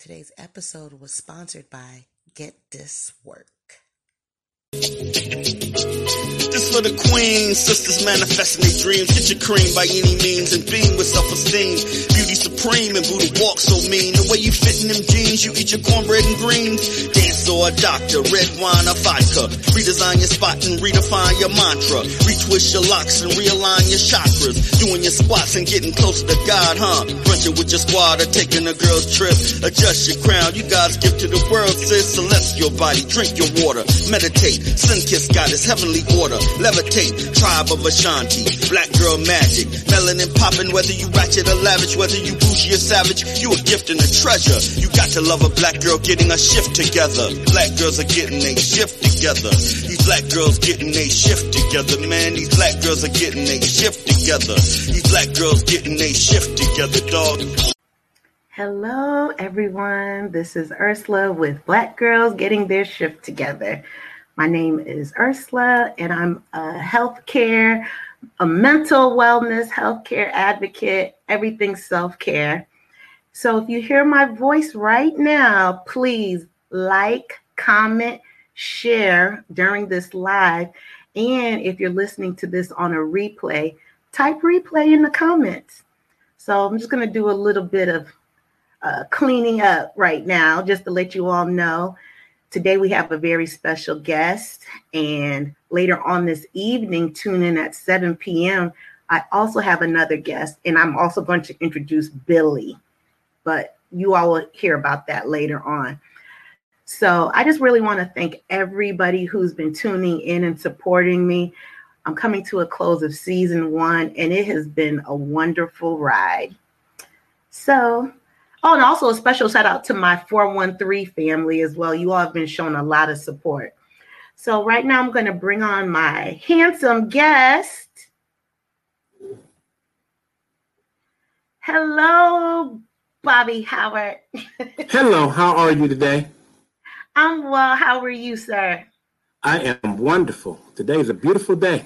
Today's episode was sponsored by Get This Work. This for the queens, sisters manifesting their dreams. Get your cream by any means and beam with self-esteem. Beauty supreme and Buddha walk so mean. The way you fit in them jeans, you eat your cornbread and greens. Dance or a doctor, red wine or vodka. Redesign your spot and redefine your mantra. Retwist your locks and realign your chakras. Doing your squats and getting closer to God, huh? Brunching with your squad or taking a girl's trip. Adjust your crown, you God's gift to the world, sis. Celestial body, drink your water. Meditate, sun kiss goddess, heavenly order. Levitate, tribe of Ashanti. Black girl magic. Melanin popping, whether you ratchet or lavish, whether you bougie or savage, you a gift and a treasure. You got to love a black girl getting a shift together. Black girls are getting a shift together. These black girls getting a shift together, man. These black girls are getting a shift together. These black girls getting a shift together, dog. Hello, everyone. This is Ursula with Black Girls Getting Their Shift Together. My name is Ursula, and I'm a healthcare, a mental wellness healthcare advocate, everything self care. So if you hear my voice right now, please like, comment, share during this live. And if you're listening to this on a replay, type replay in the comments. So I'm just going to do a little bit of uh, cleaning up right now, just to let you all know. Today we have a very special guest, and later on this evening, tune in at 7 p.m. I also have another guest, and I'm also going to introduce Billy, but you all will hear about that later on. So I just really want to thank everybody who's been tuning in and supporting me. I'm coming to a close of season one, and it has been a wonderful ride. So Oh, and also a special shout out to my 413 family as well. You all have been showing a lot of support. So, right now, I'm going to bring on my handsome guest. Hello, Bobby Howard. Hello, how are you today? I'm well. How are you, sir? I am wonderful. Today is a beautiful day.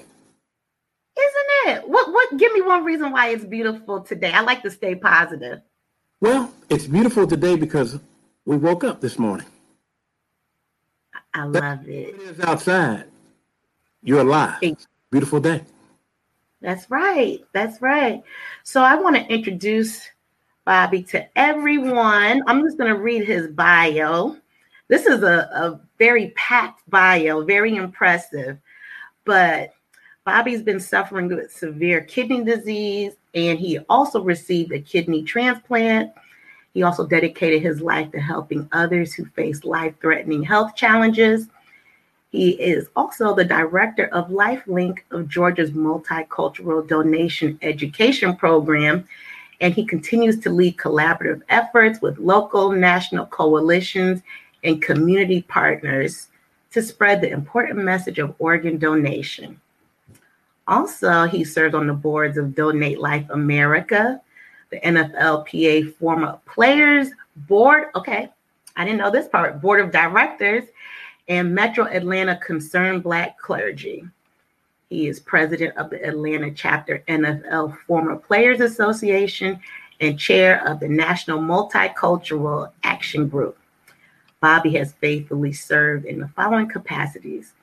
Isn't it? What what give me one reason why it's beautiful today? I like to stay positive. Well, it's beautiful today because we woke up this morning. I love it. It is outside. You're alive. Beautiful day. That's right. That's right. So I want to introduce Bobby to everyone. I'm just going to read his bio. This is a, a very packed bio, very impressive. But Bobby's been suffering with severe kidney disease, and he also received a kidney transplant. He also dedicated his life to helping others who face life threatening health challenges. He is also the director of LifeLink of Georgia's Multicultural Donation Education Program, and he continues to lead collaborative efforts with local, national coalitions, and community partners to spread the important message of organ donation. Also, he serves on the boards of Donate Life America, the NFLPA Former Players Board. Okay, I didn't know this part. Board of Directors and Metro Atlanta Concerned Black Clergy. He is president of the Atlanta chapter NFL Former Players Association and chair of the National Multicultural Action Group. Bobby has faithfully served in the following capacities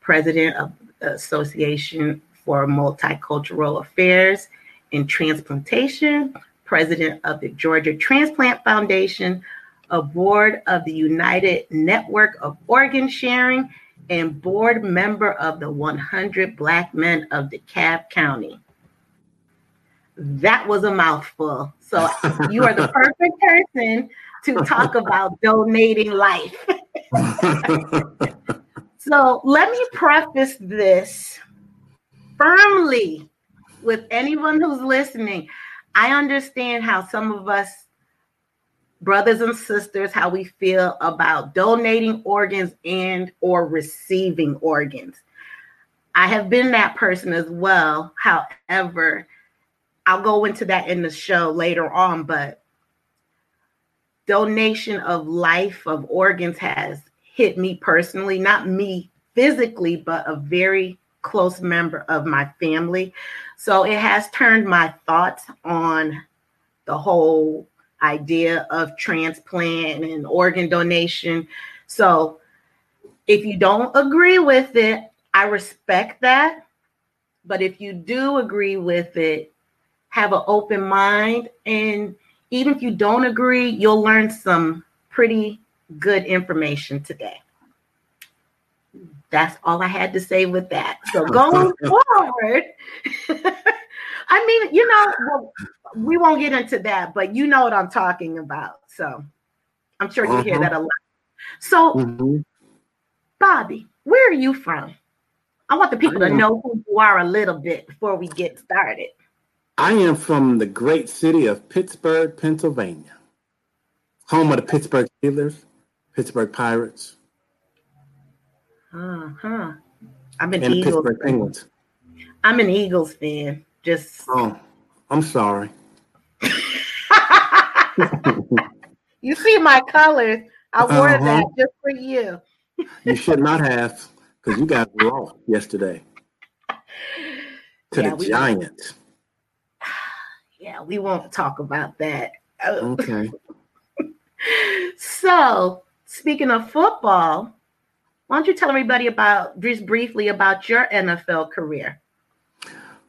president of the Association for Multicultural Affairs and Transplantation, president of the Georgia Transplant Foundation, a board of the United Network of Organ Sharing, and board member of the 100 Black Men of DeKalb County. That was a mouthful. So you are the perfect person to talk about donating life. so let me preface this firmly with anyone who's listening. I understand how some of us brothers and sisters how we feel about donating organs and or receiving organs. I have been that person as well. However, I'll go into that in the show later on, but donation of life of organs has hit me personally, not me physically, but a very close member of my family. So it has turned my thoughts on the whole idea of transplant and organ donation. So if you don't agree with it, I respect that. But if you do agree with it, have an open mind. And even if you don't agree, you'll learn some pretty good information today. That's all I had to say with that. So going forward, I mean, you know, well, we won't get into that, but you know what I'm talking about. So I'm sure you uh-huh. hear that a lot. So, mm-hmm. Bobby, where are you from? I want the people to know who you are a little bit before we get started. I am from the great city of Pittsburgh, Pennsylvania, home of the Pittsburgh Steelers, Pittsburgh Pirates. Uh huh. I'm an and Eagles Pittsburgh fan. Penguins. I'm an Eagles fan. Just oh, I'm sorry. you see my colors. I wore uh-huh. that just for you. you should not have because you guys lost yesterday to yeah, the Giants. Yeah, we won't talk about that. Okay. so, speaking of football, why don't you tell everybody about just briefly about your NFL career?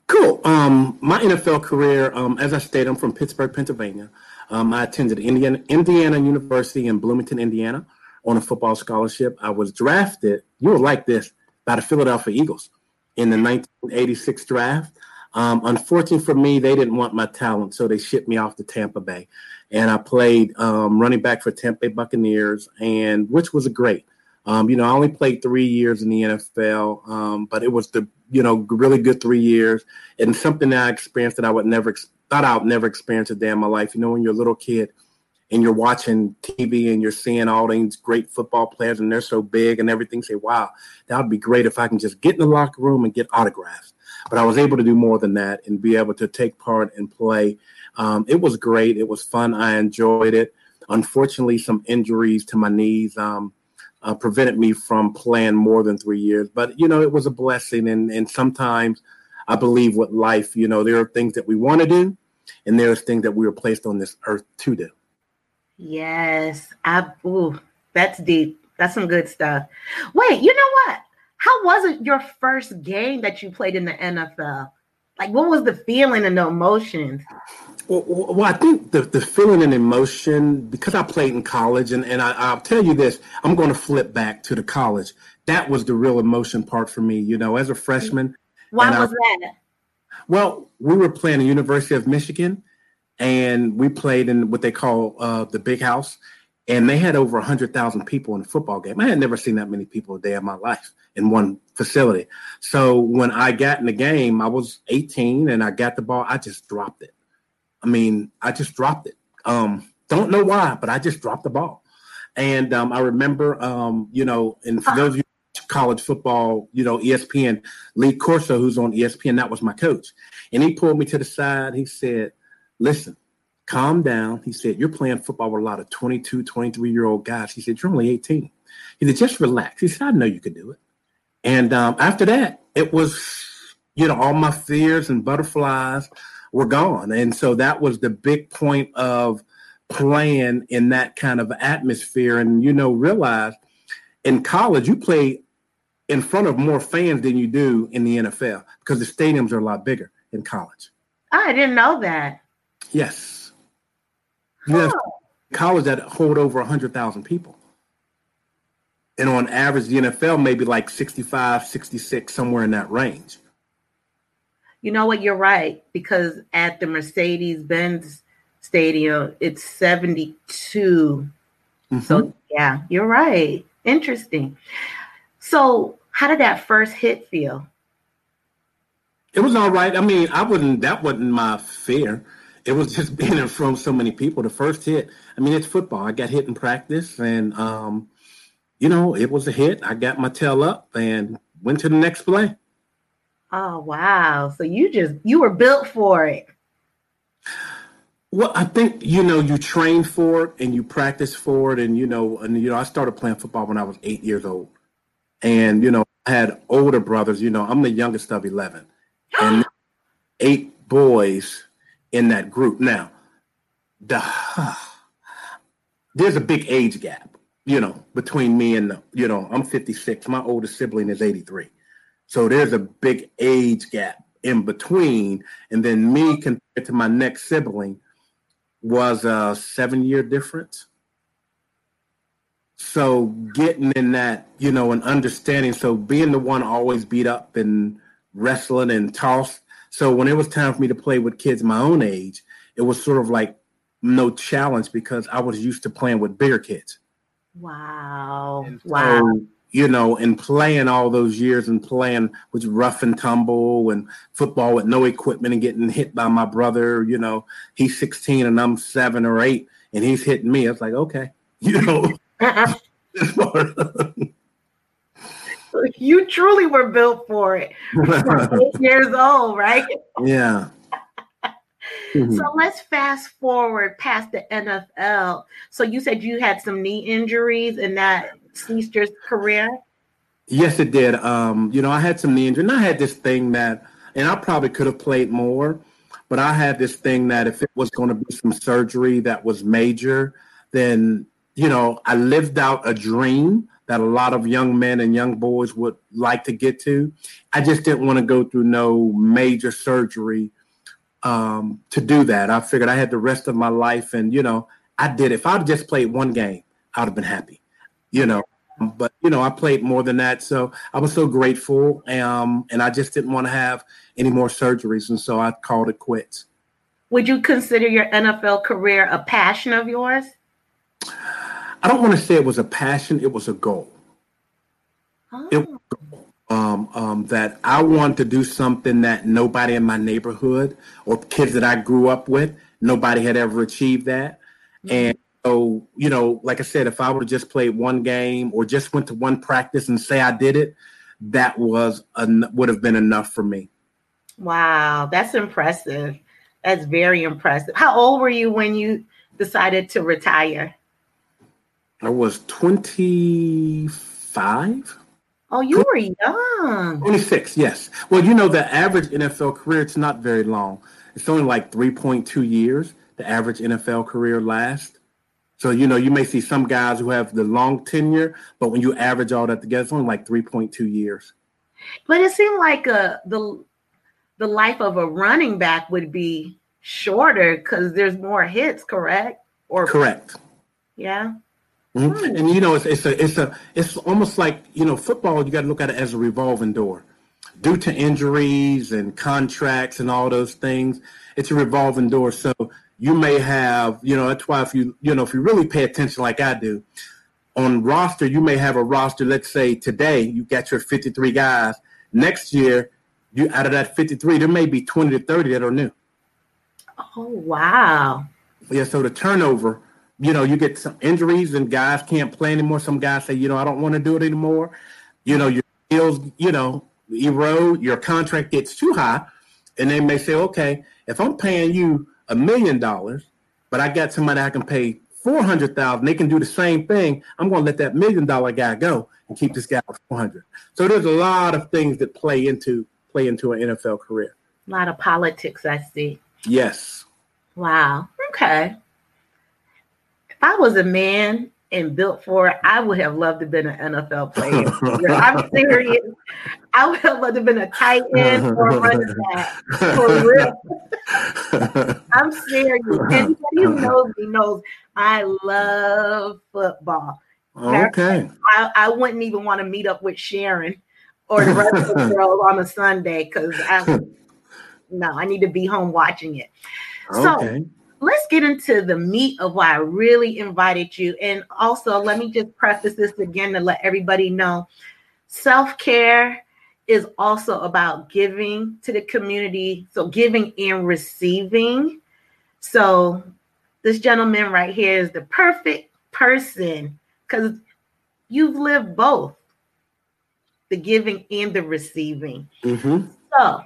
Cool. Um, my NFL career, um, as I stated, I'm from Pittsburgh, Pennsylvania. Um, I attended Indiana, Indiana University in Bloomington, Indiana, on a football scholarship. I was drafted, you will like this, by the Philadelphia Eagles in the 1986 draft. Um, unfortunately for me, they didn't want my talent, so they shipped me off to Tampa Bay, and I played um, running back for Tampa Bay Buccaneers, and which was great. Um, you know, I only played three years in the NFL, um, but it was the you know really good three years, and something that I experienced that I would never thought I would never experience a day in my life. You know, when you're a little kid and you're watching TV and you're seeing all these great football players and they're so big and everything, say, wow, that would be great if I can just get in the locker room and get autographs. But I was able to do more than that and be able to take part and play. Um, it was great. It was fun. I enjoyed it. Unfortunately, some injuries to my knees um, uh, prevented me from playing more than three years. But, you know, it was a blessing. And, and sometimes I believe with life, you know, there are things that we want to do and there's things that we were placed on this earth to do. Yes. I ooh, that's deep. That's some good stuff. Wait, you know what? How was it your first game that you played in the NFL? Like what was the feeling and the emotions? Well, well I think the, the feeling and emotion, because I played in college, and, and I, I'll tell you this, I'm going to flip back to the college. That was the real emotion part for me, you know, as a freshman. Why was I, that? Well, we were playing the University of Michigan, and we played in what they call uh, the big house and they had over 100,000 people in a football game. I had never seen that many people a day in my life in one facility. So when I got in the game, I was 18 and I got the ball. I just dropped it. I mean, I just dropped it. Um, don't know why, but I just dropped the ball. And um, I remember, um, you know, and for those of you college football, you know, ESPN, Lee Corso, who's on ESPN, that was my coach. And he pulled me to the side. He said, listen, calm down. He said, You're playing football with a lot of 22, 23 year old guys. He said, You're only 18. He said, Just relax. He said, I know you can do it. And um, after that, it was, you know, all my fears and butterflies were gone. And so that was the big point of playing in that kind of atmosphere. And, you know, realize in college, you play in front of more fans than you do in the NFL because the stadiums are a lot bigger in college. I didn't know that. Yes. You have college that hold over 100,000 people. And on average, the NFL maybe like 65, 66, somewhere in that range. You know what? You're right. Because at the Mercedes Benz Stadium, it's 72. Mm-hmm. So, yeah, you're right. Interesting. So, how did that first hit feel? It was all right. I mean, I wouldn't, that wasn't my fear it was just being in front of so many people. The first hit, I mean, it's football. I got hit in practice, and um, you know, it was a hit. I got my tail up and went to the next play. Oh wow! So you just you were built for it. Well, I think you know you train for it and you practice for it, and you know, and you know, I started playing football when I was eight years old, and you know, I had older brothers. You know, I'm the youngest of eleven, and eight boys in that group. Now, the there's a big age gap, you know, between me and the, you know, I'm 56. My oldest sibling is 83. So there's a big age gap in between. And then me compared to my next sibling was a seven year difference. So getting in that, you know, and understanding. So being the one always beat up and wrestling and tossed. So when it was time for me to play with kids my own age, it was sort of like no challenge because I was used to playing with bigger kids. Wow. And wow. You know, and playing all those years and playing with rough and tumble and football with no equipment and getting hit by my brother, you know, he's 16 and I'm seven or eight and he's hitting me. It's like, okay, you know. you truly were built for it. Eight years old, right? Yeah. Mm-hmm. So let's fast forward past the NFL. So you said you had some knee injuries and that your career? Yes, it did. Um, you know, I had some knee injury, and I had this thing that, and I probably could have played more, but I had this thing that if it was going to be some surgery that was major, then you know, I lived out a dream that a lot of young men and young boys would like to get to. I just didn't want to go through no major surgery um, to do that. I figured I had the rest of my life, and you know, I did. If I'd just played one game, I'd have been happy, you know. But you know, I played more than that, so I was so grateful, um, and I just didn't want to have any more surgeries, and so I called it quits. Would you consider your NFL career a passion of yours? I don't want to say it was a passion; it was a goal. Oh. It was a goal um, um, that I want to do something that nobody in my neighborhood or kids that I grew up with, nobody had ever achieved that. Mm-hmm. And so, you know, like I said, if I would have just played one game or just went to one practice and say I did it, that was would have been enough for me. Wow, that's impressive. That's very impressive. How old were you when you decided to retire? I was 25. Oh, you were young. 26, yes. Well, you know, the average NFL career, it's not very long. It's only like 3.2 years, the average NFL career lasts. So, you know, you may see some guys who have the long tenure, but when you average all that together, it's only like 3.2 years. But it seemed like a, uh, the the life of a running back would be shorter because there's more hits, correct? Or correct. Yeah. Mm-hmm. And you know, it's it's a it's a it's almost like you know football. You got to look at it as a revolving door. Due to injuries and contracts and all those things, it's a revolving door. So you may have you know that's why if you you know if you really pay attention like I do, on roster you may have a roster. Let's say today you got your fifty three guys. Next year, you out of that fifty three, there may be twenty to thirty that are new. Oh wow! Yeah, so the turnover you know, you get some injuries and guys can't play anymore. Some guys say, you know, I don't want to do it anymore. You know, your skills, you know, erode, your contract gets too high. And they may say, okay, if I'm paying you a million dollars, but I got somebody I can pay four hundred thousand, they can do the same thing. I'm going to let that million dollar guy go and keep this guy for four hundred. So there's a lot of things that play into play into an NFL career. A lot of politics, I see. Yes. Wow. Okay. If I was a man and built for it, I would have loved to have been an NFL player. I'm serious. I would have loved to have been a tight end or a running back. For real. I'm serious. Anybody who knows me knows I love football. Okay. I, I wouldn't even want to meet up with Sharon or the rest of the girls on a Sunday because I no, I need to be home watching it. Okay. So let's get into the meat of why I really invited you. And also, let me just preface this again to let everybody know self care is also about giving to the community. So, giving and receiving. So, this gentleman right here is the perfect person because you've lived both the giving and the receiving. Mm-hmm. So,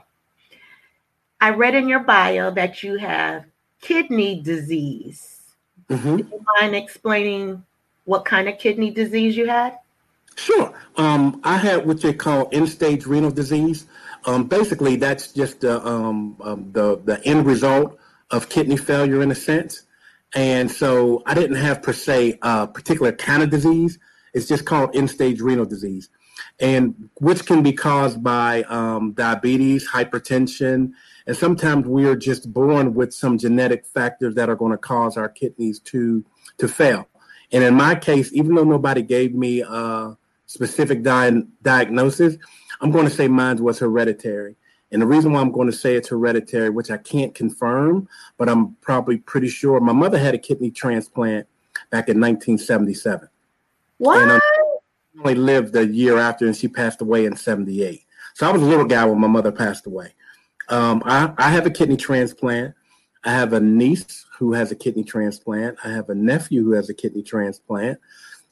I read in your bio that you have kidney disease. Mm-hmm. Do you mind explaining what kind of kidney disease you had? Sure. Um, I had what they call end-stage renal disease. Um, basically, that's just the, um, the the end result of kidney failure in a sense. And so I didn't have per se a particular kind of disease. It's just called end stage renal disease, and which can be caused by um, diabetes, hypertension, and sometimes we are just born with some genetic factors that are going to cause our kidneys to to fail. And in my case, even though nobody gave me a specific di- diagnosis, I'm going to say mine was hereditary. And the reason why I'm going to say it's hereditary, which I can't confirm, but I'm probably pretty sure, my mother had a kidney transplant back in 1977. What? And I only lived a year after, and she passed away in 78. So I was a little guy when my mother passed away. Um, I, I have a kidney transplant. I have a niece who has a kidney transplant. I have a nephew who has a kidney transplant.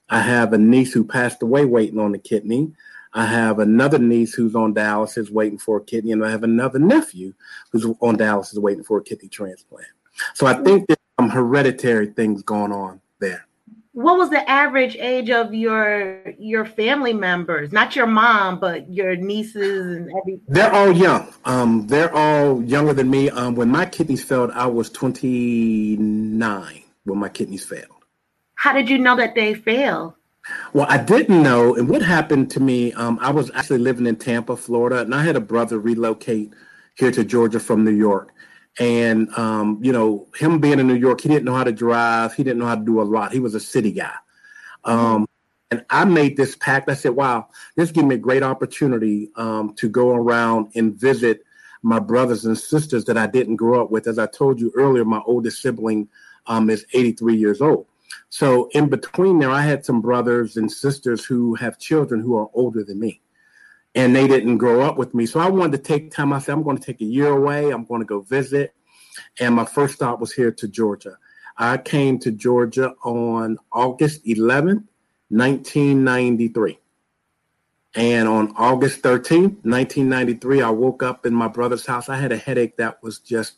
I have a niece who passed away waiting on a kidney. I have another niece who's on dialysis waiting for a kidney, and I have another nephew who's on dialysis waiting for a kidney transplant. So I think there's some hereditary things going on there what was the average age of your your family members? Not your mom but your nieces and everything they're all young. Um they're all younger than me. Um when my kidneys failed i was 29 when my kidneys failed. How did you know that they failed? Well i didn't know and what happened to me um i was actually living in tampa florida and i had a brother relocate here to georgia from new york and um, you know, him being in New York, he didn't know how to drive. He didn't know how to do a lot. He was a city guy. Um, and I made this pact. I said, "Wow, this gave me a great opportunity um, to go around and visit my brothers and sisters that I didn't grow up with." As I told you earlier, my oldest sibling um, is 83 years old. So in between there, I had some brothers and sisters who have children who are older than me and they didn't grow up with me. So I wanted to take time. I said, I'm going to take a year away. I'm going to go visit. And my first stop was here to Georgia. I came to Georgia on August 11th, 1993. And on August 13th, 1993, I woke up in my brother's house. I had a headache that was just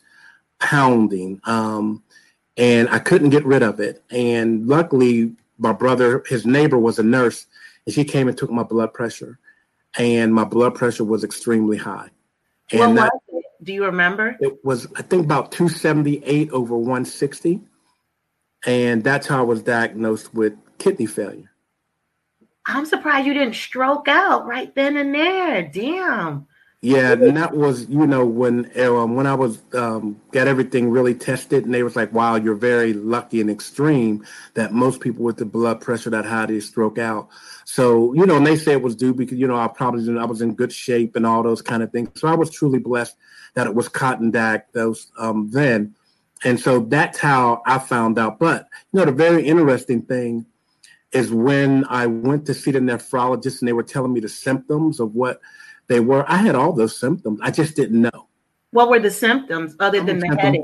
pounding. Um, and I couldn't get rid of it. And luckily, my brother, his neighbor was a nurse, and she came and took my blood pressure and my blood pressure was extremely high. And what was it? Do you remember? It was, I think, about 278 over 160. And that's how I was diagnosed with kidney failure. I'm surprised you didn't stroke out right then and there. Damn. Yeah, and that was you know when um, when I was um, got everything really tested, and they was like, "Wow, you're very lucky and extreme that most people with the blood pressure that high they stroke out." So you know, and they say it was due because you know I probably I was in good shape and all those kind of things. So I was truly blessed that it was cotton those um, then, and so that's how I found out. But you know, the very interesting thing is when I went to see the nephrologist, and they were telling me the symptoms of what they were. I had all those symptoms. I just didn't know. What were the symptoms other than the headache?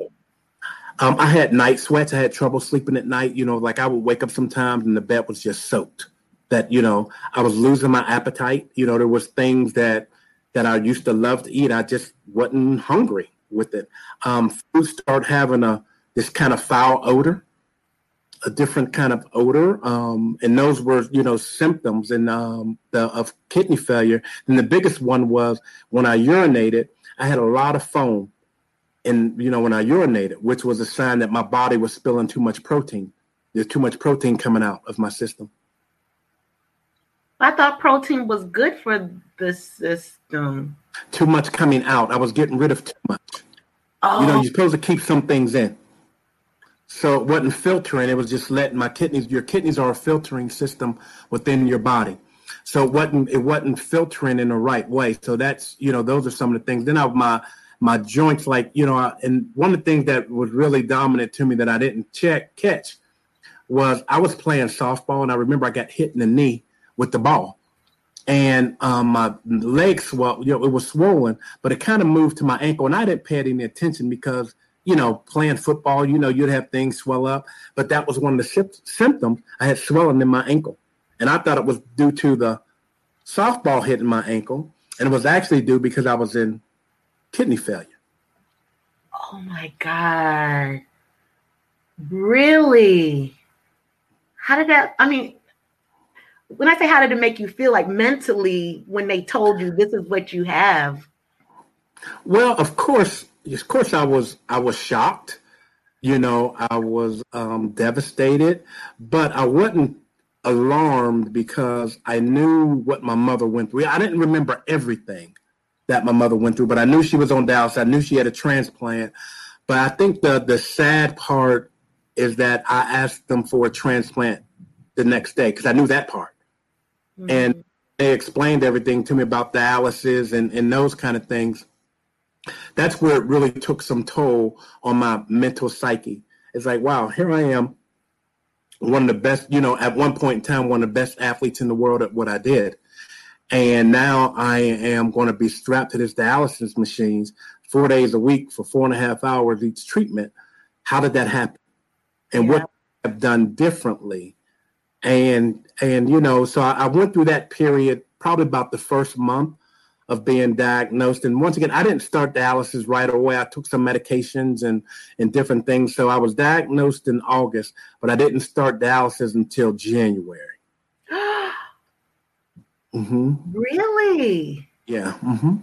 Um, I had night sweats. I had trouble sleeping at night. You know, like I would wake up sometimes and the bed was just soaked. That you know, I was losing my appetite. You know, there was things that that I used to love to eat. I just wasn't hungry with it. Um, food started having a this kind of foul odor a different kind of odor, um, and those were you know symptoms and um, the, of kidney failure. And the biggest one was when I urinated, I had a lot of foam, and you know when I urinated, which was a sign that my body was spilling too much protein. There's too much protein coming out of my system. I thought protein was good for the system. Too much coming out. I was getting rid of too much. Oh. You know, oh. you're supposed to keep some things in. So it wasn't filtering, it was just letting my kidneys, your kidneys are a filtering system within your body. So it wasn't it wasn't filtering in the right way. So that's you know, those are some of the things. Then I my my joints, like, you know, and one of the things that was really dominant to me that I didn't check catch was I was playing softball and I remember I got hit in the knee with the ball. And um, my legs, well, you know, it was swollen, but it kind of moved to my ankle, and I didn't pay any attention because you know, playing football, you know, you'd have things swell up. But that was one of the symptoms. I had swelling in my ankle. And I thought it was due to the softball hitting my ankle. And it was actually due because I was in kidney failure. Oh my God. Really? How did that? I mean, when I say how did it make you feel like mentally when they told you this is what you have? Well, of course, of course I was I was shocked. You know, I was um, devastated, but I wasn't alarmed because I knew what my mother went through. I didn't remember everything that my mother went through, but I knew she was on dialysis. I knew she had a transplant. But I think the the sad part is that I asked them for a transplant the next day because I knew that part. Mm-hmm. And they explained everything to me about dialysis and, and those kind of things. That's where it really took some toll on my mental psyche. It's like, wow, here I am, one of the best, you know, at one point in time, one of the best athletes in the world at what I did. And now I am going to be strapped to this dialysis machines four days a week for four and a half hours each treatment. How did that happen? And yeah. what I've done differently and and you know so I, I, went through that period probably about the first month of being diagnosed. And once again i didn't start dialysis right away. I took some medications and and different things. So i was diagnosed in august but i didn't start dialysis until january. Mm-hmm. really? Yeah mm-hmm.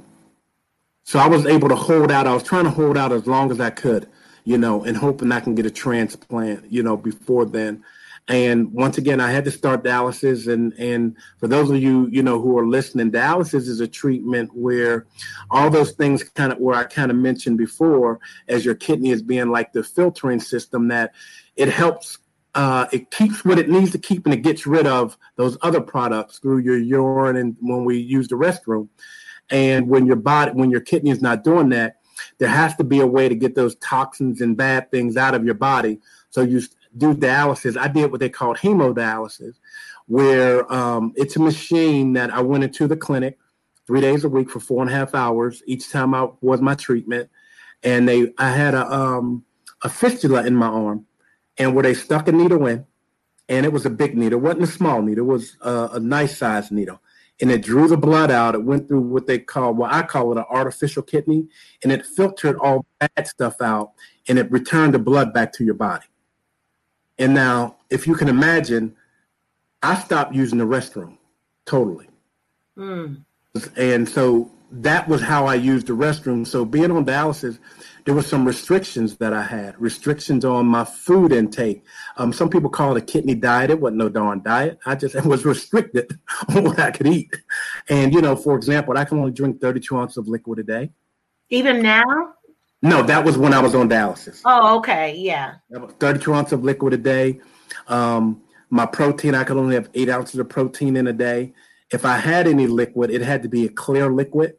so i was able to hold out. I was trying to hold out as long as i could you know and hoping i can get a transplant you know before then and once again, I had to start dialysis. And, and for those of you, you know, who are listening, dialysis is a treatment where all those things kind of, where I kind of mentioned before, as your kidney is being like the filtering system, that it helps, uh, it keeps what it needs to keep and it gets rid of those other products through your urine and when we use the restroom. And when your body, when your kidney is not doing that, there has to be a way to get those toxins and bad things out of your body. So you do dialysis, I did what they called hemodialysis, where um, it's a machine that I went into the clinic three days a week for four and a half hours each time I was my treatment, and they I had a um, a fistula in my arm, and where they stuck a needle in, and it was a big needle, it wasn't a small needle, it was a, a nice sized needle, and it drew the blood out. It went through what they call, well, I call it an artificial kidney, and it filtered all bad stuff out, and it returned the blood back to your body. And now, if you can imagine, I stopped using the restroom totally. Mm. And so that was how I used the restroom. So being on dialysis, there were some restrictions that I had, restrictions on my food intake. Um, some people call it a kidney diet. It wasn't no darn diet. I just was restricted on what I could eat. And, you know, for example, I can only drink 32 ounces of liquid a day. Even now? No, that was when I was on dialysis. Oh, okay, yeah. 32 ounces of liquid a day. Um, my protein, I could only have eight ounces of protein in a day. If I had any liquid, it had to be a clear liquid.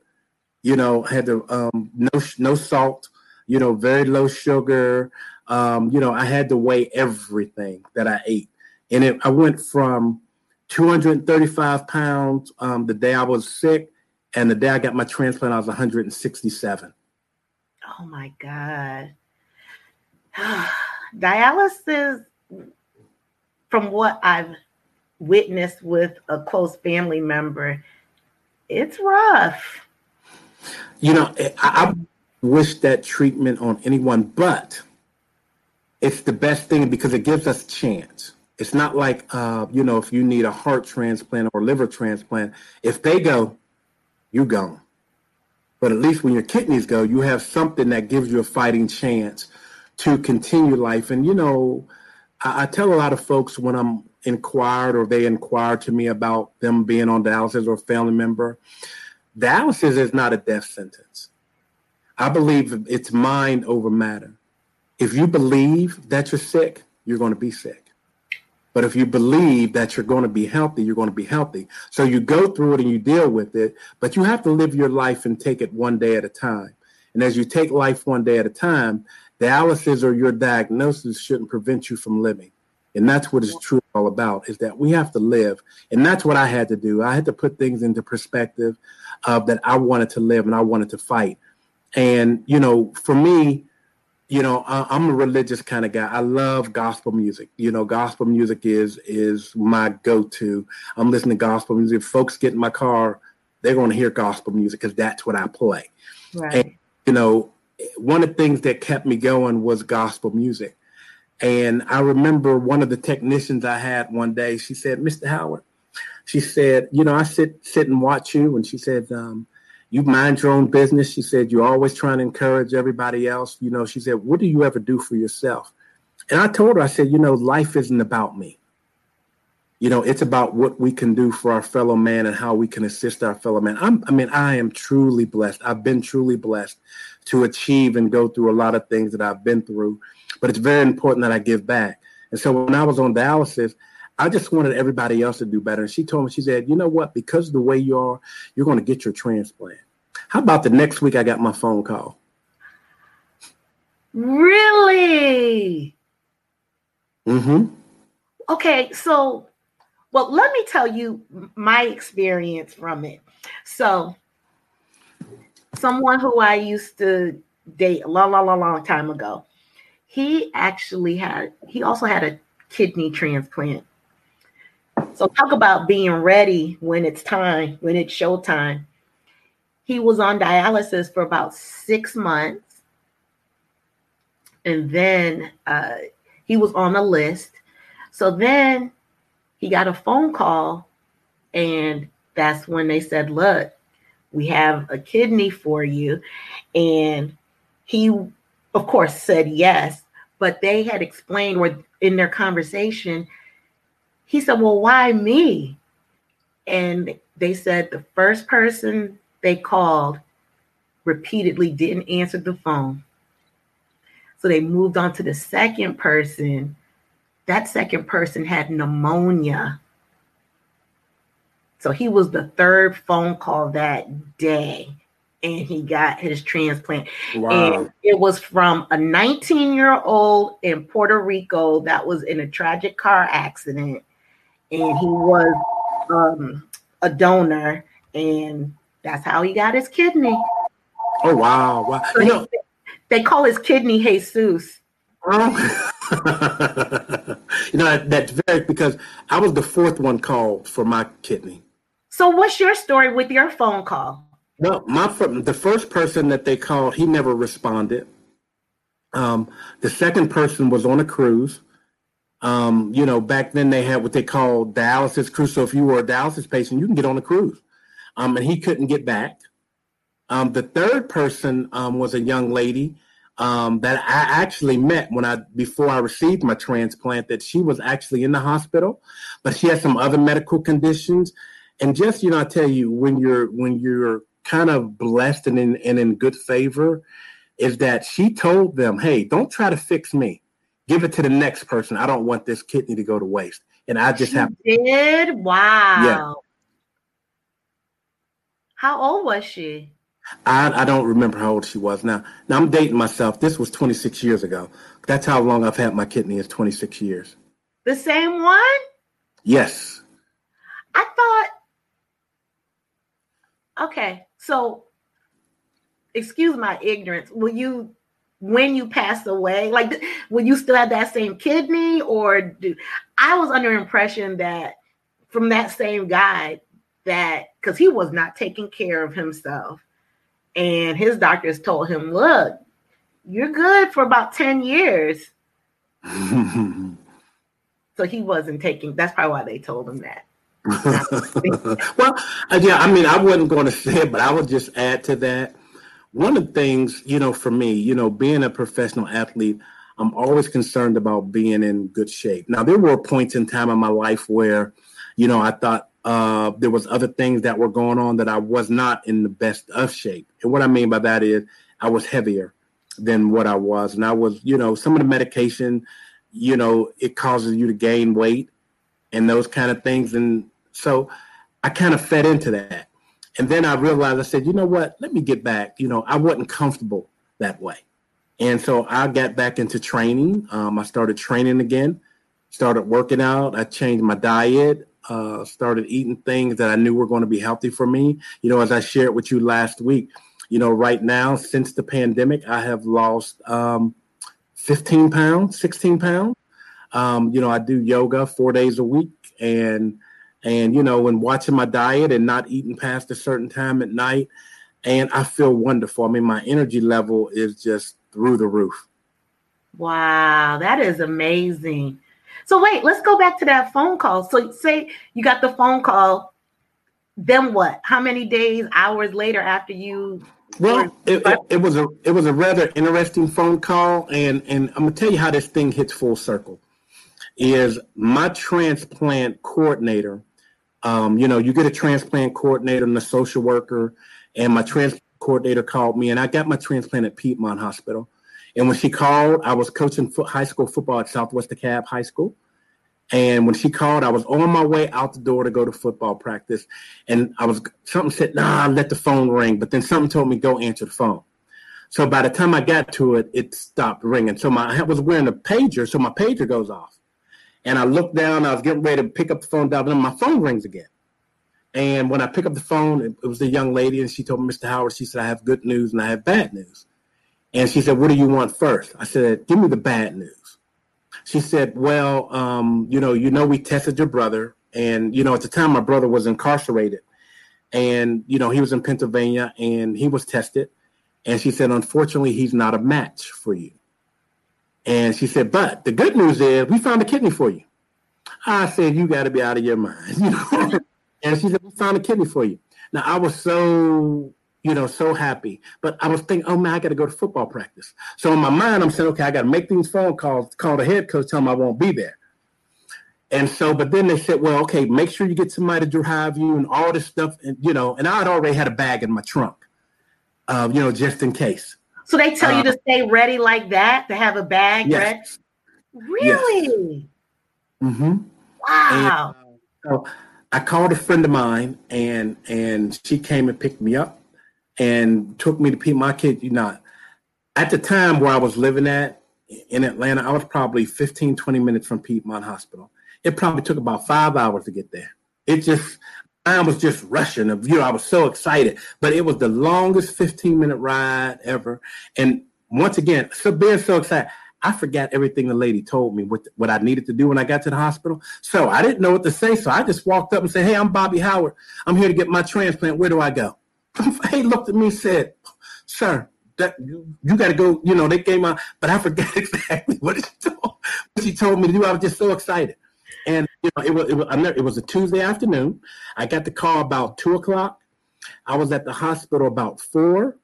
You know, had to um, no no salt. You know, very low sugar. Um, you know, I had to weigh everything that I ate, and it, I went from 235 pounds um, the day I was sick, and the day I got my transplant, I was 167. Oh my God. Dialysis, from what I've witnessed with a close family member, it's rough. You know, I, I wish that treatment on anyone, but it's the best thing because it gives us a chance. It's not like, uh, you know, if you need a heart transplant or liver transplant, if they go, you gone. But at least when your kidneys go, you have something that gives you a fighting chance to continue life. And, you know, I, I tell a lot of folks when I'm inquired or they inquire to me about them being on dialysis or a family member, dialysis is not a death sentence. I believe it's mind over matter. If you believe that you're sick, you're going to be sick. But if you believe that you're going to be healthy, you're going to be healthy. So you go through it and you deal with it, but you have to live your life and take it one day at a time. And as you take life one day at a time, dialysis or your diagnosis shouldn't prevent you from living. And that's what it's truly all about is that we have to live. And that's what I had to do. I had to put things into perspective of that I wanted to live and I wanted to fight. And, you know, for me, you know I, am a religious kind of guy. I love gospel music. You know gospel music is is my go-to. I'm listening to gospel music. If folks get in my car they're going to hear gospel music because that's what i play. Right. and you know one of the things that kept me going was gospel music. And i remember one of the technicians i had one day she said mr howard she said you know i sit sit and watch you and she said um, you mind your own business. She said, you're always trying to encourage everybody else. You know, she said, what do you ever do for yourself? And I told her, I said, you know, life isn't about me. You know, it's about what we can do for our fellow man and how we can assist our fellow man. I'm, I mean, I am truly blessed. I've been truly blessed to achieve and go through a lot of things that I've been through, but it's very important that I give back. And so when I was on dialysis, I just wanted everybody else to do better. And she told me, she said, you know what? Because of the way you are, you're going to get your transplant. How about the next week I got my phone call? Really? Mm-hmm. Okay, so well, let me tell you my experience from it. So, someone who I used to date a long, long, long, long time ago, he actually had, he also had a kidney transplant. So, talk about being ready when it's time, when it's showtime. He was on dialysis for about six months. And then uh, he was on the list. So then he got a phone call, and that's when they said, Look, we have a kidney for you. And he, of course, said yes, but they had explained where in their conversation, he said, Well, why me? And they said the first person they called repeatedly didn't answer the phone. So they moved on to the second person that second person had pneumonia. So he was the third phone call that day and he got his transplant. Wow. And it was from a 19 year old in Puerto Rico that was in a tragic car accident. And he was um, a donor, and that's how he got his kidney. Oh, wow. wow. So you know, they call his kidney Jesus. Oh. you know, that's very because I was the fourth one called for my kidney. So, what's your story with your phone call? Well, my the first person that they called, he never responded. Um, the second person was on a cruise. Um, you know, back then they had what they called dialysis cruise. So if you were a dialysis patient, you can get on a cruise. Um, and he couldn't get back. Um, the third person um, was a young lady um, that I actually met when I before I received my transplant. That she was actually in the hospital, but she had some other medical conditions. And just you know, I tell you, when you're when you're kind of blessed and in and in good favor, is that she told them, "Hey, don't try to fix me. Give it to the next person. I don't want this kidney to go to waste." And I just have did. Wow. Yeah. How old was she? I, I don't remember how old she was now. Now I'm dating myself. This was 26 years ago. That's how long I've had my kidney is 26 years. The same one? Yes. I thought. Okay, so excuse my ignorance. Will you, when you pass away, like, will you still have that same kidney, or do? I was under impression that from that same guy that because he was not taking care of himself and his doctors told him, Look, you're good for about 10 years. so he wasn't taking, that's probably why they told him that. well, yeah, I mean, I wasn't going to say it, but I would just add to that. One of the things, you know, for me, you know, being a professional athlete, I'm always concerned about being in good shape. Now, there were points in time in my life where, you know, I thought, uh, there was other things that were going on that I was not in the best of shape. And what I mean by that is I was heavier than what I was. And I was, you know, some of the medication, you know, it causes you to gain weight and those kind of things. And so I kind of fed into that. And then I realized I said, you know what, let me get back. You know, I wasn't comfortable that way. And so I got back into training. Um, I started training again, started working out. I changed my diet uh, started eating things that I knew were going to be healthy for me. You know, as I shared with you last week, you know, right now since the pandemic, I have lost um, 15 pounds, 16 pounds. Um, you know, I do yoga four days a week, and and you know, when watching my diet and not eating past a certain time at night, and I feel wonderful. I mean, my energy level is just through the roof. Wow, that is amazing. So wait, let's go back to that phone call. So say you got the phone call. then what? How many days, hours later after you? Well, it, it, it, was a it was a rather interesting phone call, and and I'm gonna tell you how this thing hits full circle. Is my transplant coordinator? Um, you know, you get a transplant coordinator and a social worker, and my transplant coordinator called me, and I got my transplant at Piedmont Hospital. And when she called, I was coaching high school football at Southwest DeKalb High School. And when she called, I was on my way out the door to go to football practice. And I was something said, nah, let the phone ring. But then something told me, go answer the phone. So by the time I got to it, it stopped ringing. So my I was wearing a pager, so my pager goes off. And I looked down, I was getting ready to pick up the phone down, and my phone rings again. And when I pick up the phone, it, it was the young lady, and she told me, Mr. Howard, she said, I have good news and I have bad news. And she said, What do you want first? I said, Give me the bad news she said, "Well, um, you know, you know, we tested your brother, and you know, at the time, my brother was incarcerated, and you know, he was in Pennsylvania, and he was tested, and she said, unfortunately, he's not a match for you." And she said, "But the good news is, we found a kidney for you." I said, "You got to be out of your mind," you know. and she said, "We found a kidney for you." Now, I was so you know, so happy. But I was thinking, oh man, I got to go to football practice. So in my mind, I'm saying, okay, I got to make these phone calls, call the head coach, tell him I won't be there. And so, but then they said, well, okay, make sure you get somebody to drive you and all this stuff. And, you know, and I'd already had a bag in my trunk, uh, you know, just in case. So they tell uh, you to stay ready like that, to have a bag yes. ready? Really? Yes. Mm-hmm. Wow. And, uh, so I called a friend of mine and and she came and picked me up and took me to Piedmont. My kid, you know, at the time where I was living at in Atlanta, I was probably 15, 20 minutes from Piedmont Hospital. It probably took about five hours to get there. It just, I was just rushing. You know, I was so excited, but it was the longest 15 minute ride ever. And once again, so being so excited, I forgot everything the lady told me what what I needed to do when I got to the hospital. So I didn't know what to say. So I just walked up and said, "Hey, I'm Bobby Howard. I'm here to get my transplant. Where do I go?" he looked at me and said, "Sir, that you, you got to go." You know, they came out, but I forget exactly what told what she told me to do. I was just so excited, and you know, it was it was, it was a Tuesday afternoon. I got the call about two o'clock. I was at the hospital about four.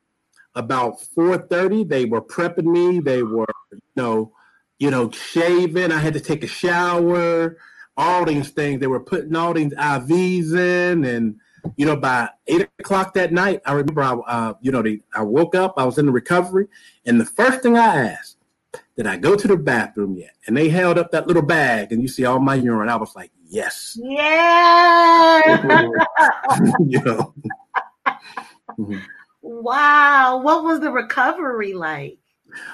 About four thirty, they were prepping me. They were, you know, you know, shaving. I had to take a shower. All these things. They were putting all these IVs in and you know, by eight o'clock that night, I remember, I, uh, you know, the, I woke up, I was in the recovery, and the first thing I asked, did I go to the bathroom yet? And they held up that little bag, and you see all my urine. I was like, yes. Yeah. you know. Mm-hmm. Wow. What was the recovery like?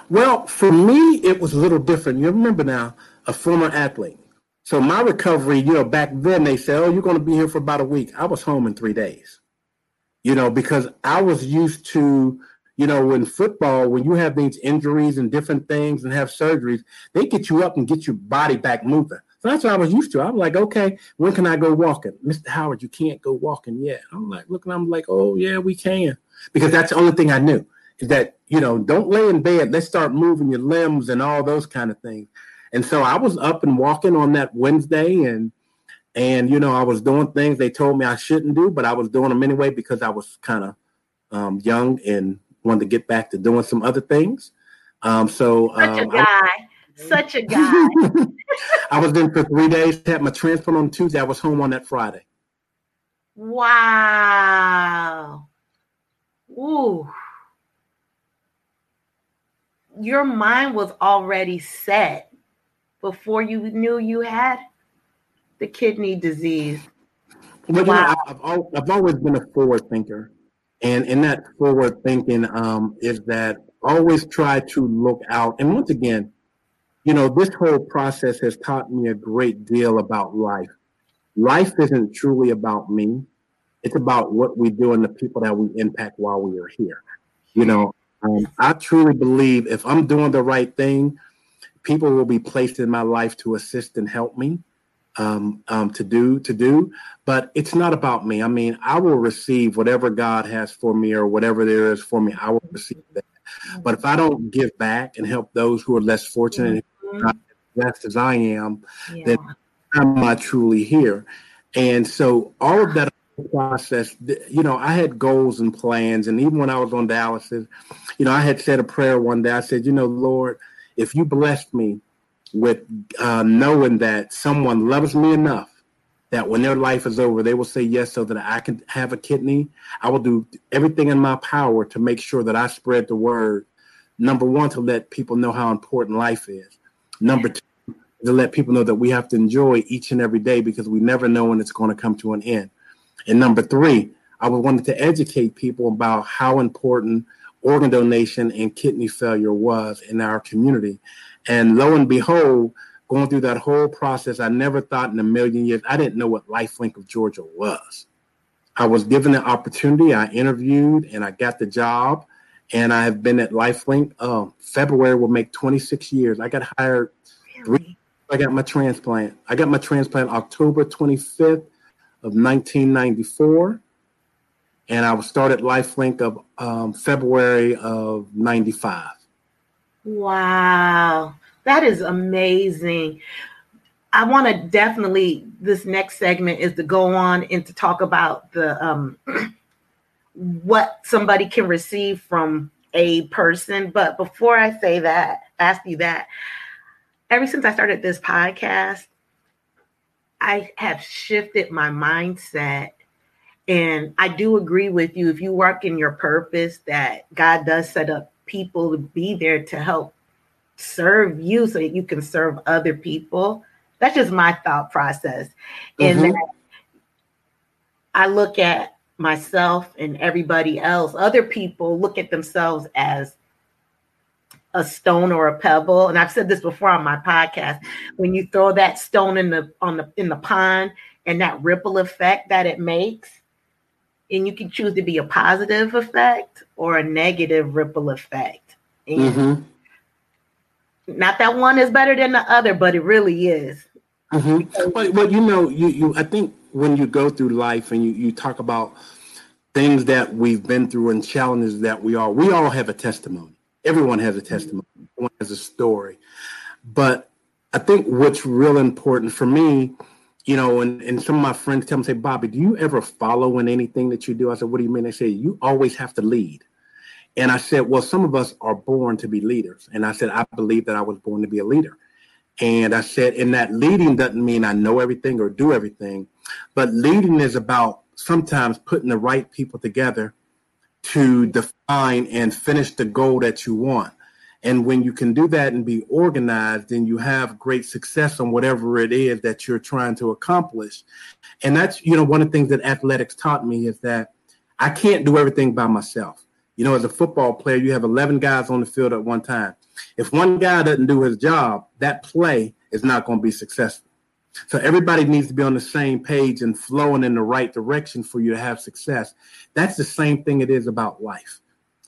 Well, for me, it was a little different. You remember now, a former athlete. So my recovery, you know, back then they said, "Oh, you're going to be here for about a week." I was home in three days. You know, because I was used to, you know, in football, when you have these injuries and different things and have surgeries, they get you up and get your body back moving. So that's what I was used to. I'm like, okay, when can I go walking? Mr. Howard, you can't go walking yet. I'm like, looking, I'm like, oh yeah, we can. Because that's the only thing I knew. Is that, you know, don't lay in bed. Let's start moving your limbs and all those kind of things. And so I was up and walking on that Wednesday and and you know I was doing things they told me I shouldn't do, but I was doing them anyway because I was kind of um, young and wanted to get back to doing some other things. Um, so such um, a guy, I, such a guy. I was in for three days. Had my transplant on Tuesday. I was home on that Friday. Wow. Ooh. Your mind was already set before you knew you had the kidney disease. Well, wow. you know, I've, I've always been a forward thinker. And in that forward thinking um, is that always try to look out. And once again, you know, this whole process has taught me a great deal about life. Life isn't truly about me. It's about what we do and the people that we impact while we are here. You know, um, I truly believe if I'm doing the right thing, people will be placed in my life to assist and help me um, um, to do to do but it's not about me i mean i will receive whatever god has for me or whatever there is for me i will receive that but if i don't give back and help those who are less fortunate mm-hmm. as as i am yeah. then i'm not truly here and so all of that process, you know, I had goals and plans, and even when I was on dialysis, you know, I had said a prayer one day. I said, you know, Lord, if you blessed me with uh, knowing that someone loves me enough that when their life is over, they will say yes so that I can have a kidney. I will do everything in my power to make sure that I spread the word. Number one, to let people know how important life is. Number two, to let people know that we have to enjoy each and every day because we never know when it's going to come to an end. And number three, I wanted to educate people about how important organ donation and kidney failure was in our community. And lo and behold, going through that whole process, I never thought in a million years, I didn't know what Lifelink of Georgia was. I was given the opportunity, I interviewed, and I got the job. And I have been at Lifelink. Uh, February will make 26 years. I got hired. Three, I got my transplant. I got my transplant October 25th of 1994 and I was started Lifelink of um, February of '95. Wow, that is amazing. I want to definitely this next segment is to go on and to talk about the um, what somebody can receive from a person. But before I say that, ask you that, ever since I started this podcast, I have shifted my mindset and I do agree with you. If you work in your purpose, that God does set up people to be there to help serve you so that you can serve other people. That's just my thought process. Mm-hmm. And I look at myself and everybody else, other people look at themselves as a stone or a pebble. And I've said this before on my podcast. When you throw that stone in the on the in the pond and that ripple effect that it makes, and you can choose to be a positive effect or a negative ripple effect. Mm-hmm. Not that one is better than the other, but it really is. Mm-hmm. But, but you know, you, you I think when you go through life and you, you talk about things that we've been through and challenges that we all we all have a testimony. Everyone has a testimony. Everyone has a story. But I think what's real important for me you know, and, and some of my friends tell me, say, Bobby, do you ever follow in anything that you do? I said, what do you mean? They say, you always have to lead. And I said, well, some of us are born to be leaders. And I said, I believe that I was born to be a leader. And I said, and that leading doesn't mean I know everything or do everything, but leading is about sometimes putting the right people together to define and finish the goal that you want. And when you can do that and be organized, then you have great success on whatever it is that you're trying to accomplish. And that's, you know, one of the things that athletics taught me is that I can't do everything by myself. You know, as a football player, you have 11 guys on the field at one time. If one guy doesn't do his job, that play is not going to be successful. So everybody needs to be on the same page and flowing in the right direction for you to have success. That's the same thing it is about life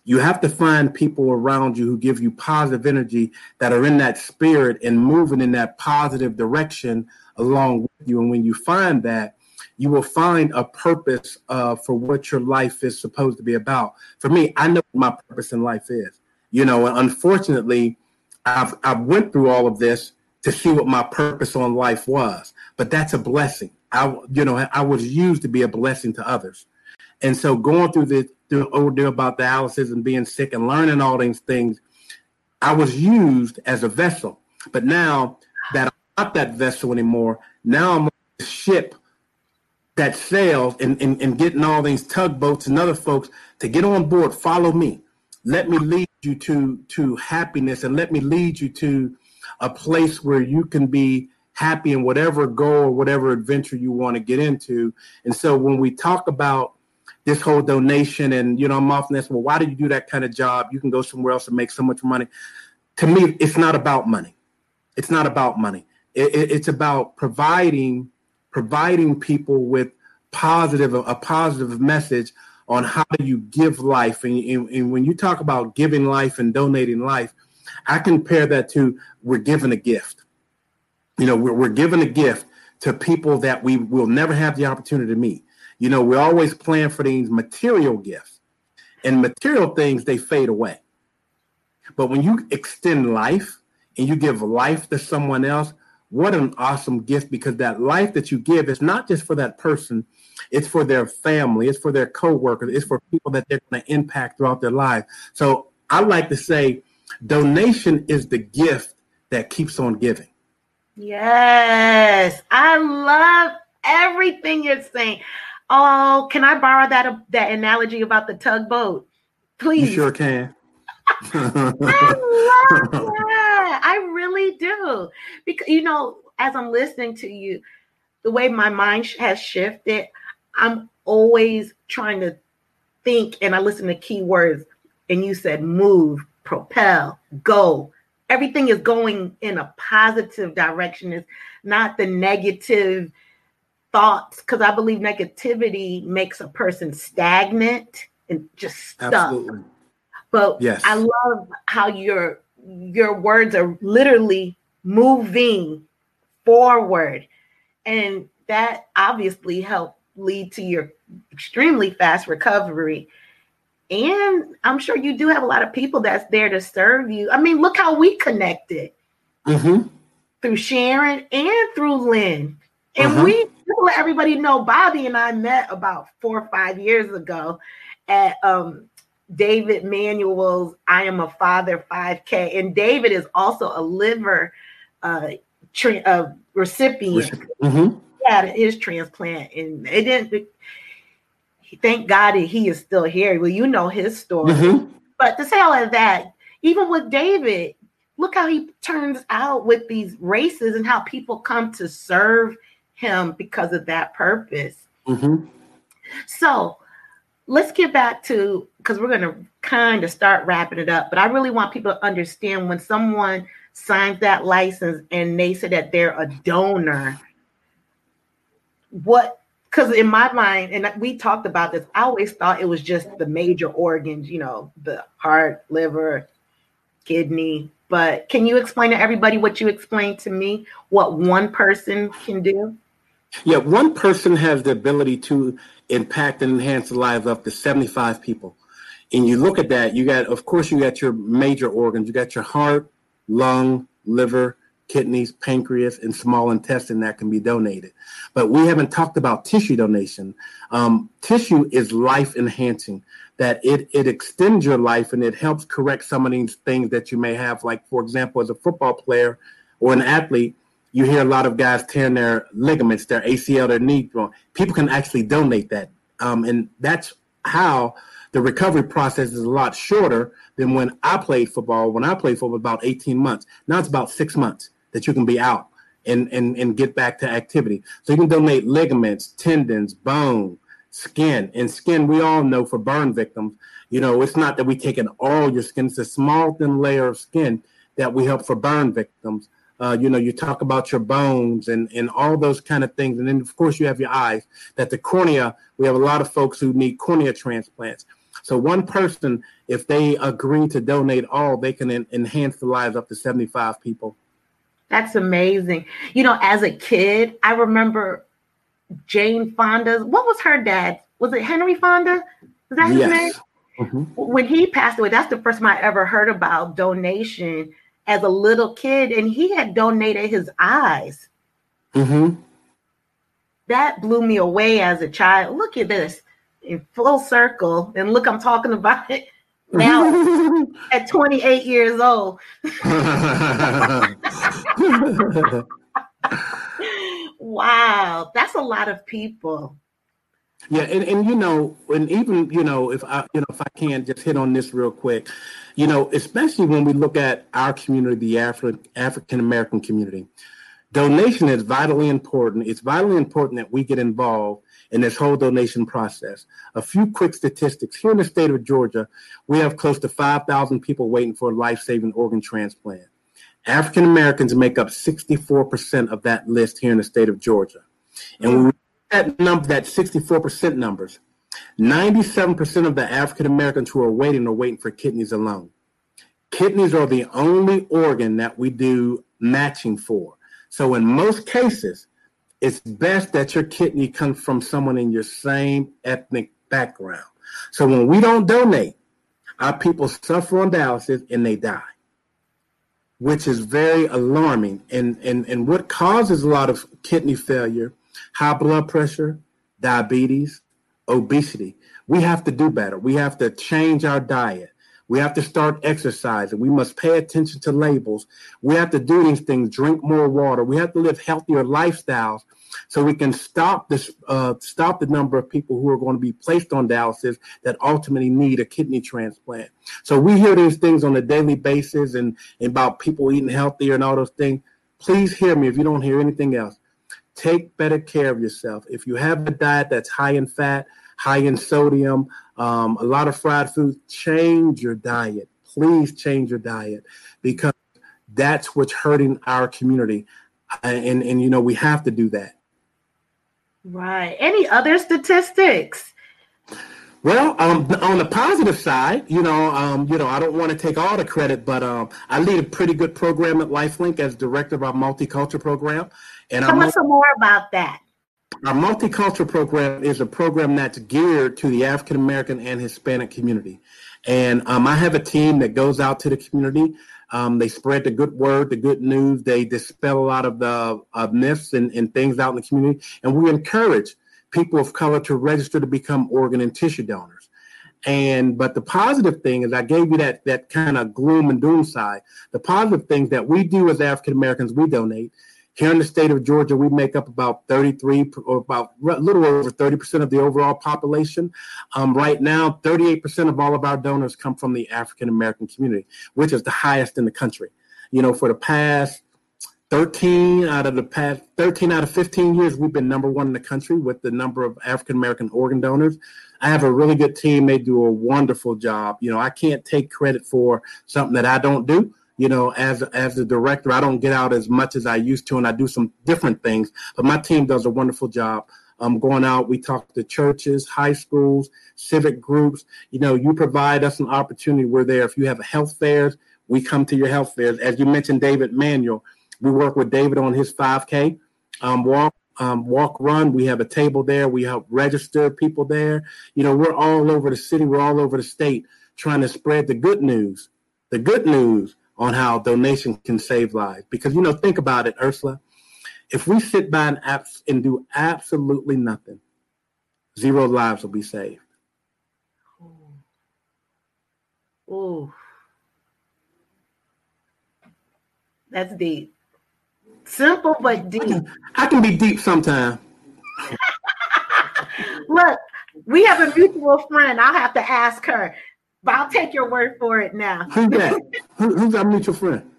you have to find people around you who give you positive energy that are in that spirit and moving in that positive direction along with you. And when you find that, you will find a purpose uh, for what your life is supposed to be about. For me, I know what my purpose in life is. You know, and unfortunately, I've I've went through all of this to see what my purpose on life was. But that's a blessing. I, you know, I was used to be a blessing to others. And so going through the ordeal oh, about dialysis and being sick and learning all these things, I was used as a vessel. But now that I'm not that vessel anymore, now I'm a ship that sails and, and, and getting all these tugboats and other folks to get on board, follow me. Let me lead you to to happiness and let me lead you to a place where you can be happy in whatever goal or whatever adventure you want to get into. And so when we talk about this whole donation and you know i'm often asked well why do you do that kind of job? You can go somewhere else and make so much money. To me it's not about money. It's not about money. It, it, it's about providing providing people with positive a positive message on how do you give life. And, and, and when you talk about giving life and donating life i compare that to we're given a gift. You know we're, we're given a gift to people that we will never have the opportunity to meet you know, we always plan for these material gifts, and material things they fade away. But when you extend life and you give life to someone else, what an awesome gift because that life that you give is not just for that person, it's for their family, it's for their coworkers, it's for people that they're going to impact throughout their life. So I like to say donation is the gift that keeps on giving. Yes, I love everything you're saying. Oh, can I borrow that that analogy about the tugboat? Please. You sure can. I love that. I really do. Because you know, as I'm listening to you, the way my mind has shifted, I'm always trying to think and I listen to keywords and you said move, propel, go. Everything is going in a positive direction. It's not the negative thoughts because I believe negativity makes a person stagnant and just stuck. Absolutely. But yes. I love how your your words are literally moving forward. And that obviously helped lead to your extremely fast recovery. And I'm sure you do have a lot of people that's there to serve you. I mean, look how we connected mm-hmm. through Sharon and through Lynn. And uh-huh. we let everybody know Bobby and I met about four or five years ago at um, David Manuel's I Am a Father 5K. And David is also a liver uh, tra- uh, recipient. Mm-hmm. Yeah, his transplant. And it didn't, thank God that he is still here. Well, you know his story. Mm-hmm. But to say all of that, even with David, look how he turns out with these races and how people come to serve him because of that purpose. Mm-hmm. So let's get back to because we're going to kind of start wrapping it up. But I really want people to understand when someone signs that license and they say that they're a donor, what because in my mind, and we talked about this, I always thought it was just the major organs, you know, the heart, liver, kidney. But can you explain to everybody what you explained to me, what one person can do? Yeah, one person has the ability to impact and enhance the lives of up to 75 people. And you look at that, you got, of course, you got your major organs. You got your heart, lung, liver, kidneys, pancreas, and small intestine that can be donated. But we haven't talked about tissue donation. Um, tissue is life enhancing, that it, it extends your life and it helps correct some of these things that you may have. Like, for example, as a football player or an athlete, you hear a lot of guys tearing their ligaments, their ACL, their knee. People can actually donate that, um, and that's how the recovery process is a lot shorter than when I played football. When I played football, about 18 months. Now it's about six months that you can be out and and and get back to activity. So you can donate ligaments, tendons, bone, skin, and skin. We all know for burn victims, you know, it's not that we take in all your skin; it's a small thin layer of skin that we help for burn victims. Uh, you know, you talk about your bones and, and all those kind of things. And then, of course, you have your eyes. That the cornea, we have a lot of folks who need cornea transplants. So, one person, if they agree to donate all, they can en- enhance the lives up to 75 people. That's amazing. You know, as a kid, I remember Jane Fonda's, what was her dad? Was it Henry Fonda? Was that his yes. name? Mm-hmm. When he passed away, that's the first time I ever heard about donation as a little kid, and he had donated his eyes. Mm-hmm. That blew me away as a child. Look at this in full circle, and look, I'm talking about it now at 28 years old. wow, that's a lot of people. Yeah, and, and you know, and even you know, if I you know if I can just hit on this real quick, you know, especially when we look at our community, the Afri- African American community, donation is vitally important. It's vitally important that we get involved in this whole donation process. A few quick statistics here in the state of Georgia, we have close to 5,000 people waiting for a life saving organ transplant. African Americans make up 64% of that list here in the state of Georgia. And when we that number, that 64% numbers, 97% of the African Americans who are waiting are waiting for kidneys alone. Kidneys are the only organ that we do matching for. So in most cases, it's best that your kidney comes from someone in your same ethnic background. So when we don't donate, our people suffer on dialysis and they die. which is very alarming. And, and, and what causes a lot of kidney failure, high blood pressure, diabetes, obesity. We have to do better. We have to change our diet. We have to start exercising. We must pay attention to labels. We have to do these things, drink more water. We have to live healthier lifestyles so we can stop this, uh, stop the number of people who are going to be placed on dialysis that ultimately need a kidney transplant. So we hear these things on a daily basis and, and about people eating healthier and all those things. Please hear me if you don't hear anything else. Take better care of yourself. If you have a diet that's high in fat, high in sodium, um, a lot of fried foods, change your diet. Please change your diet because that's what's hurting our community. And, and you know, we have to do that. Right. Any other statistics? Well, um, on the positive side, you know, um, you know, I don't want to take all the credit, but um, I lead a pretty good program at LifeLink as director of our multicultural program. And tell us some more about that. Our multicultural program is a program that's geared to the African American and Hispanic community. And um, I have a team that goes out to the community. Um, they spread the good word, the good news. They dispel a lot of the uh, myths and, and things out in the community. And we encourage people of color to register to become organ and tissue donors. And but the positive thing is I gave you that that kind of gloom and doom side. The positive things that we do as African Americans, we donate. Here in the state of Georgia, we make up about 33 or about a little over 30% of the overall population. Um, right now, 38% of all of our donors come from the African American community, which is the highest in the country. You know, for the past 13 out of the past 13 out of 15 years, we've been number one in the country with the number of African American organ donors. I have a really good team. They do a wonderful job. You know, I can't take credit for something that I don't do you know, as as the director, I don't get out as much as I used to, and I do some different things. But my team does a wonderful job. Um, going out, we talk to churches, high schools, civic groups. You know, you provide us an opportunity. We're there. If you have health fairs, we come to your health fairs. As you mentioned, David Manuel, we work with David on his 5K um, walk. Um, walk run we have a table there we help register people there you know we're all over the city we're all over the state trying to spread the good news the good news on how donation can save lives. Because, you know, think about it, Ursula. If we sit by and, abs- and do absolutely nothing, zero lives will be saved. Oh, that's deep. Simple but deep. I can, I can be deep sometimes. Look, we have a mutual friend. I'll have to ask her. But I'll take your word for it now. Who's that? Who, who's our mutual friend?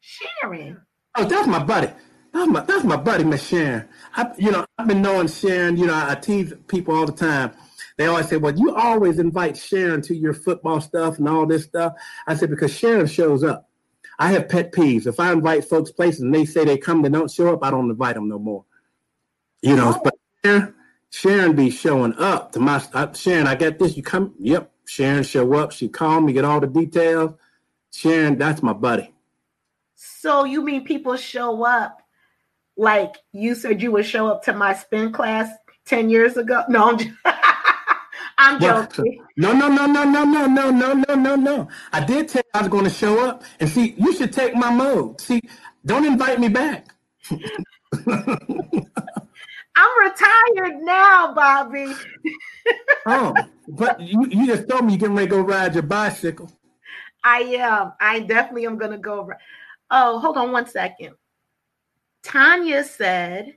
Sharon. Oh, that's my buddy. That's my that's my buddy, Miss Sharon. I, you know, I've been knowing Sharon. You know, I tease people all the time. They always say, "Well, you always invite Sharon to your football stuff and all this stuff." I said because Sharon shows up. I have pet peeves. If I invite folks places and they say they come, they don't show up, I don't invite them no more. You know, oh. but Sharon, Sharon be showing up to my uh, Sharon. I got this. You come? Yep. Sharon show up. She call me, get all the details. Sharon, that's my buddy. So you mean people show up like you said you would show up to my spin class 10 years ago? No, I'm, just, I'm joking. No, no, no, no, no, no, no, no, no, no, no. I did tell you I was going to show up. And see, you should take my mode. See, don't invite me back. I'm retired now, Bobby. oh, but you, you just told me you're getting ready to go ride your bicycle. I am. I definitely am going to go. Ride. Oh, hold on one second. Tanya said,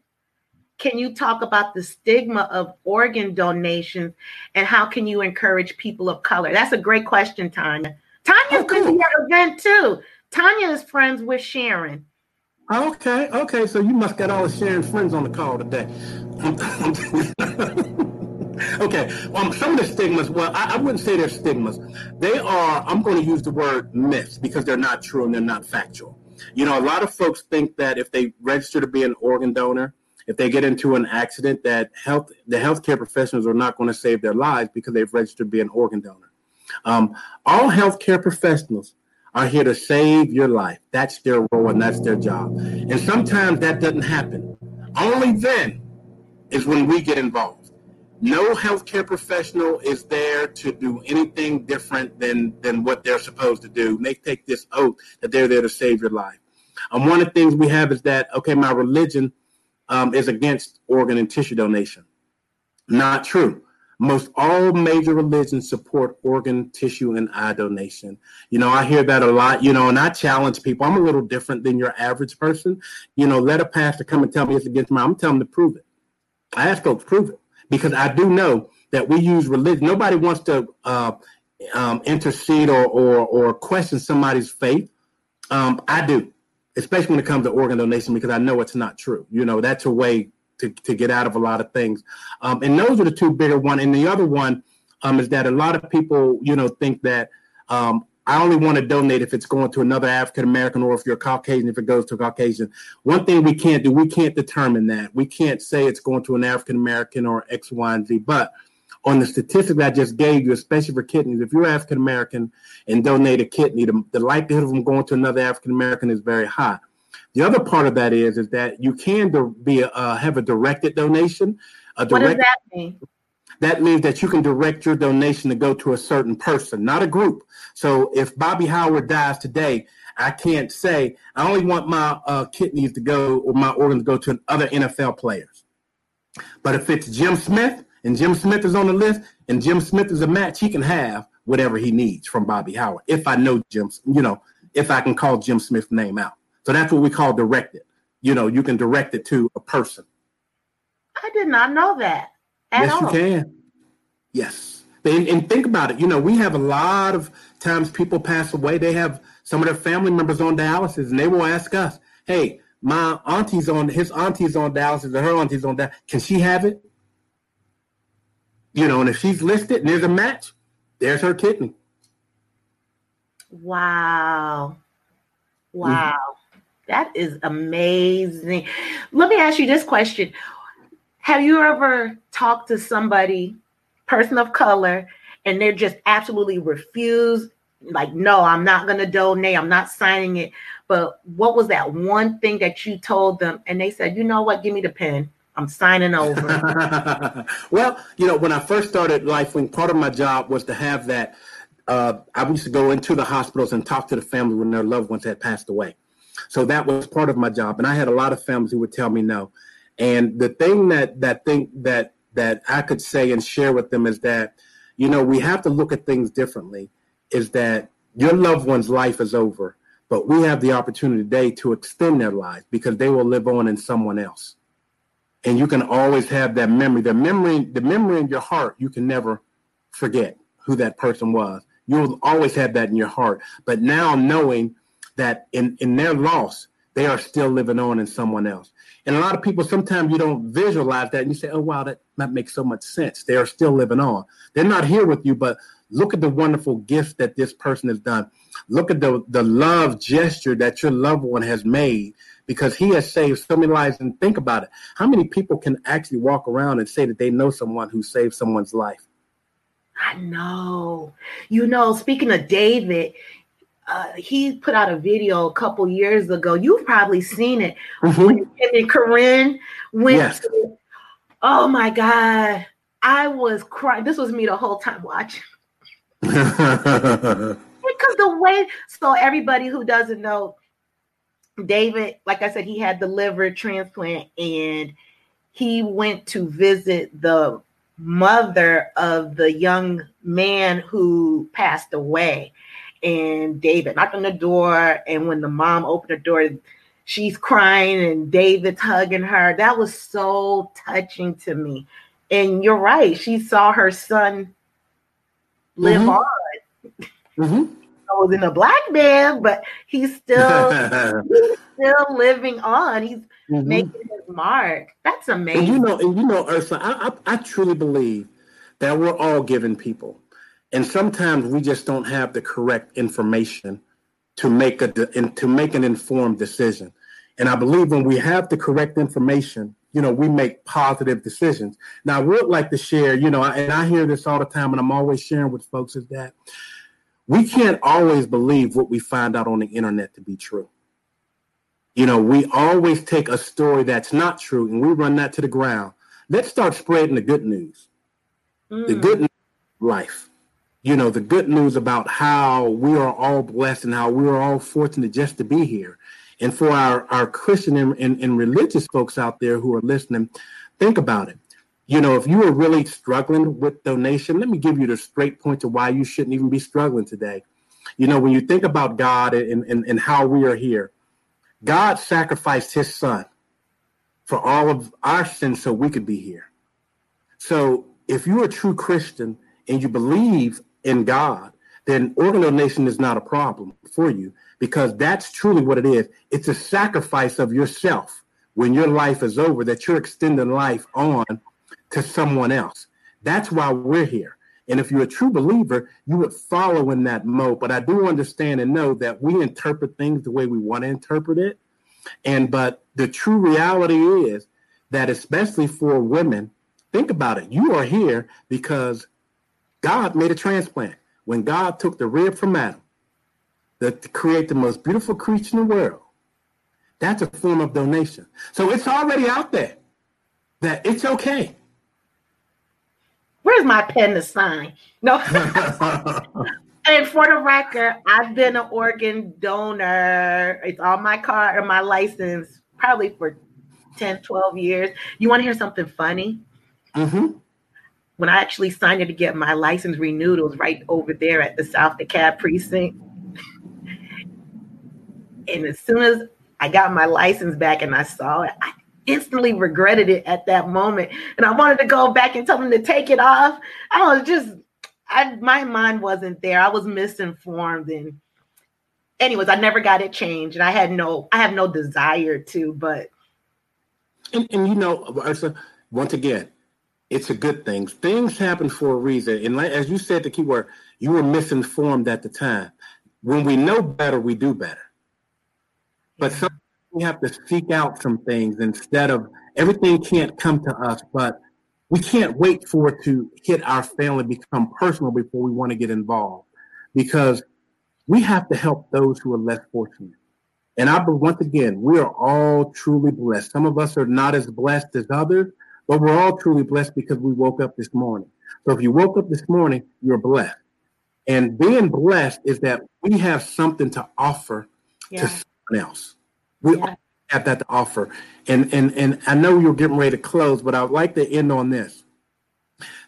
Can you talk about the stigma of organ donations and how can you encourage people of color? That's a great question, Tanya. Tanya's oh, cool. been to your event too. Tanya is friends with Sharon. Okay, okay. So you must got all the Sharon friends on the call today. okay. Um, some of the stigmas, well, I, I, wouldn't say they're stigmas. They are, I'm going to use the word myths because they're not true and they're not factual. You know, a lot of folks think that if they register to be an organ donor, if they get into an accident, that health the healthcare professionals are not going to save their lives because they've registered to be an organ donor. Um, all healthcare professionals are here to save your life. That's their role and that's their job. And sometimes that doesn't happen. Only then is when we get involved. no healthcare professional is there to do anything different than than what they're supposed to do. They take this oath that they're there to save your life. Um, one of the things we have is that okay, my religion um, is against organ and tissue donation. Not true. Most all major religions support organ, tissue, and eye donation. You know, I hear that a lot, you know, and I challenge people. I'm a little different than your average person. You know, let a pastor come and tell me it's against my, I'm telling them to prove it. I ask folks, prove it. Because I do know that we use religion. Nobody wants to uh, um, intercede or, or, or question somebody's faith. Um, I do, especially when it comes to organ donation, because I know it's not true. You know, that's a way to, to get out of a lot of things. Um, and those are the two bigger one. And the other one um, is that a lot of people, you know, think that um, I only want to donate if it's going to another African American or if you're Caucasian, if it goes to Caucasian. One thing we can't do, we can't determine that. We can't say it's going to an African American or X, Y, and Z. But on the statistics I just gave you, especially for kidneys, if you're African American and donate a kidney, the, the likelihood of them going to another African American is very high. The other part of that is is that you can be uh, have a directed donation. A direct, what does that mean? That means that you can direct your donation to go to a certain person, not a group. So if Bobby Howard dies today, I can't say I only want my uh, kidneys to go or my organs to go to other NFL players. But if it's Jim Smith and Jim Smith is on the list and Jim Smith is a match, he can have whatever he needs from Bobby Howard. If I know Jim, you know, if I can call Jim Smith's name out. So that's what we call directed. You know, you can direct it to a person. I did not know that. yes, all. you can. Yes. And, and, think about it. You know, we have a lot of times people pass away. They have some of their family members on dialysis, and they will ask us, "Hey, my auntie's on his auntie's on dialysis, or her auntie's on that. Can she have it?" You know, and if she's listed and there's a match, there's her kidney. Wow. Mm-hmm. Wow. That is amazing. Let me ask you this question. Have you ever talked to somebody, person of color, and they're just absolutely refused? Like, no, I'm not going to donate. I'm not signing it. But what was that one thing that you told them? And they said, you know what? Give me the pen. I'm signing over. well, you know, when I first started LifeLink, part of my job was to have that. Uh, I used to go into the hospitals and talk to the family when their loved ones had passed away. So that was part of my job. And I had a lot of families who would tell me no. And the thing that that thing that that I could say and share with them is that, you know, we have to look at things differently. Is that your loved one's life is over, but we have the opportunity today to extend their lives because they will live on in someone else. And you can always have that memory. The memory, the memory in your heart, you can never forget who that person was. You'll always have that in your heart. But now knowing that in, in their loss, they are still living on in someone else. And a lot of people, sometimes you don't visualize that and you say, oh, wow, that, that makes so much sense. They are still living on. They're not here with you, but look at the wonderful gift that this person has done. Look at the, the love gesture that your loved one has made because he has saved so many lives. And think about it. How many people can actually walk around and say that they know someone who saved someone's life? I know. You know, speaking of David, uh, he put out a video a couple years ago. You've probably seen it mm-hmm. when him and Corinne went. Yes. To, oh my God, I was crying. This was me the whole time watching. because the way, so everybody who doesn't know, David, like I said, he had the liver transplant and he went to visit the mother of the young man who passed away and David knocked on the door. And when the mom opened the door, she's crying and David's hugging her. That was so touching to me. And you're right, she saw her son live mm-hmm. on. Mm-hmm. I was in a black man, but he's still he's still living on. He's mm-hmm. making his mark. That's amazing. And you know, and you know, Ursula, I, I, I truly believe that we're all given people and sometimes we just don't have the correct information to make a to make an informed decision. And I believe when we have the correct information, you know, we make positive decisions. Now, I would like to share, you know, and I hear this all the time, and I'm always sharing with folks is that we can't always believe what we find out on the internet to be true. You know, we always take a story that's not true and we run that to the ground. Let's start spreading the good news. Mm. The good life. You know, the good news about how we are all blessed and how we are all fortunate just to be here. And for our, our Christian and, and, and religious folks out there who are listening, think about it. You know, if you are really struggling with donation, let me give you the straight point to why you shouldn't even be struggling today. You know, when you think about God and, and, and how we are here, God sacrificed his son for all of our sins so we could be here. So if you're a true Christian and you believe in God, then organ donation is not a problem for you because that's truly what it is. It's a sacrifice of yourself when your life is over that you're extending life on to someone else. That's why we're here. And if you're a true believer, you would follow in that mode. But I do understand and know that we interpret things the way we want to interpret it. And but the true reality is that especially for women, think about it. You are here because God made a transplant. When God took the rib from Adam to create the most beautiful creature in the world, that's a form of donation. So it's already out there that it's okay. Where's my pen to sign? No. and for the record, I've been an organ donor. It's on my card or my license probably for 10, 12 years. You want to hear something funny? Mm-hmm. When I actually signed it to get my license renewed, it was right over there at the South DeKalb precinct. and as soon as I got my license back and I saw it, I instantly regretted it at that moment. And I wanted to go back and tell them to take it off. I was just, I my mind wasn't there. I was misinformed. And anyways, I never got it changed. And I had no, I have no desire to, but and, and you know, once again, it's a good thing. Things happen for a reason. And like, as you said, the key word, you were misinformed at the time. When we know better, we do better. But sometimes we have to seek out some things instead of everything can't come to us, but we can't wait for it to hit our family, become personal before we want to get involved. Because we have to help those who are less fortunate. And I, once again, we are all truly blessed. Some of us are not as blessed as others, but we're all truly blessed because we woke up this morning. So if you woke up this morning, you're blessed. And being blessed is that we have something to offer yeah. to someone else. We yeah. have that to offer. And and and I know you're getting ready to close, but I would like to end on this.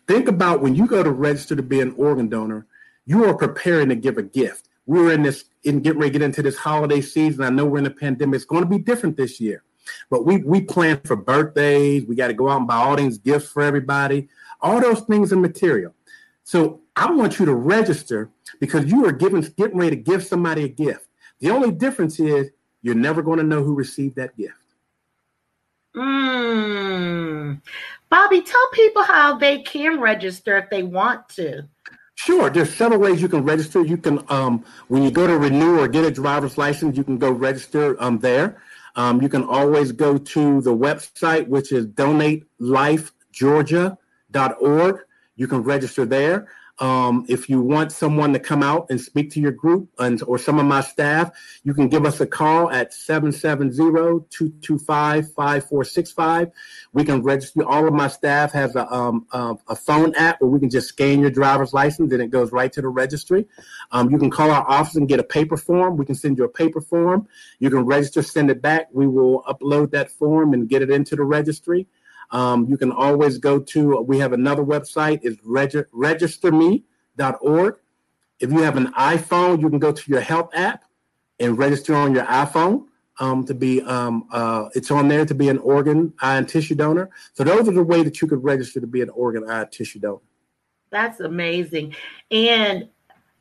Think about when you go to register to be an organ donor, you are preparing to give a gift. We're in this in getting ready to get into this holiday season. I know we're in a pandemic. It's going to be different this year. But we we plan for birthdays. We got to go out and buy all these gifts for everybody. All those things are material. So I want you to register because you are giving getting ready to give somebody a gift. The only difference is you're never going to know who received that gift. Mm. Bobby, tell people how they can register if they want to. Sure, there's several ways you can register. You can, um, when you go to renew or get a driver's license, you can go register um, there. Um, you can always go to the website, which is donatelifegeorgia.org. You can register there. Um, if you want someone to come out and speak to your group and, or some of my staff, you can give us a call at 770-225-5465. We can register. All of my staff has a, um, uh, a phone app where we can just scan your driver's license and it goes right to the registry. Um, you can call our office and get a paper form. We can send you a paper form. You can register, send it back. We will upload that form and get it into the registry. Um, you can always go to, we have another website, is reg- registerme.org. If you have an iPhone, you can go to your health app and register on your iPhone um, to be, um, uh, it's on there to be an organ, eye, and tissue donor. So those are the way that you could register to be an organ, eye, tissue donor. That's amazing. And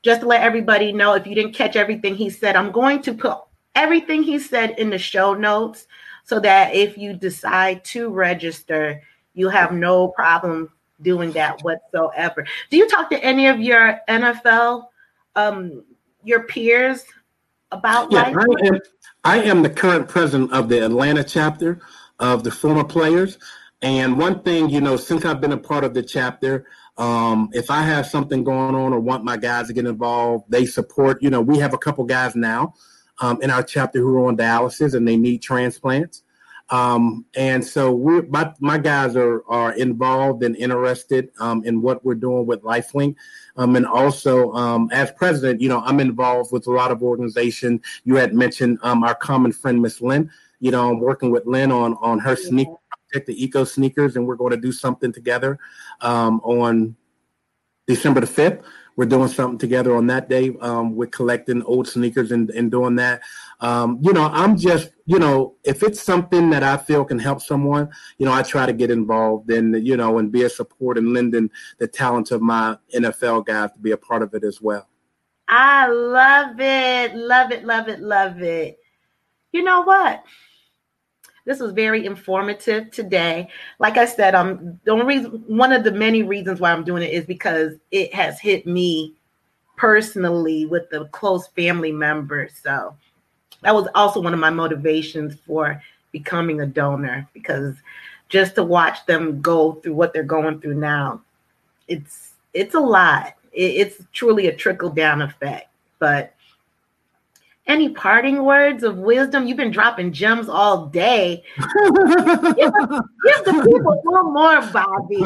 just to let everybody know, if you didn't catch everything he said, I'm going to put everything he said in the show notes so that if you decide to register, you have no problem doing that whatsoever. Do you talk to any of your NFL, um, your peers about yeah, I am, I am the current president of the Atlanta chapter of the former players. And one thing, you know, since I've been a part of the chapter, um, if I have something going on or want my guys to get involved, they support. You know, we have a couple guys now um, in our chapter who are on dialysis and they need transplants. Um, and so we my, my guys are, are involved and interested um, in what we're doing with LifeLink. Um, and also, um, as president, you know, I'm involved with a lot of organizations. You had mentioned um, our common friend, Miss Lynn. You know, I'm working with Lynn on on her yeah. sneaker project, the Eco Sneakers, and we're going to do something together um, on December the 5th we're doing something together on that day um, with collecting old sneakers and, and doing that. Um, you know, I'm just, you know, if it's something that I feel can help someone, you know, I try to get involved and, you know, and be a support and lending the talents of my NFL guys to be a part of it as well. I love it. Love it. Love it. Love it. You know what? This was very informative today. Like I said, um, the only reason, one of the many reasons why I'm doing it is because it has hit me personally with the close family members. So that was also one of my motivations for becoming a donor because just to watch them go through what they're going through now, it's it's a lot. It, it's truly a trickle down effect. But any parting words of wisdom? You've been dropping gems all day. give, give, the people one more, Bobby.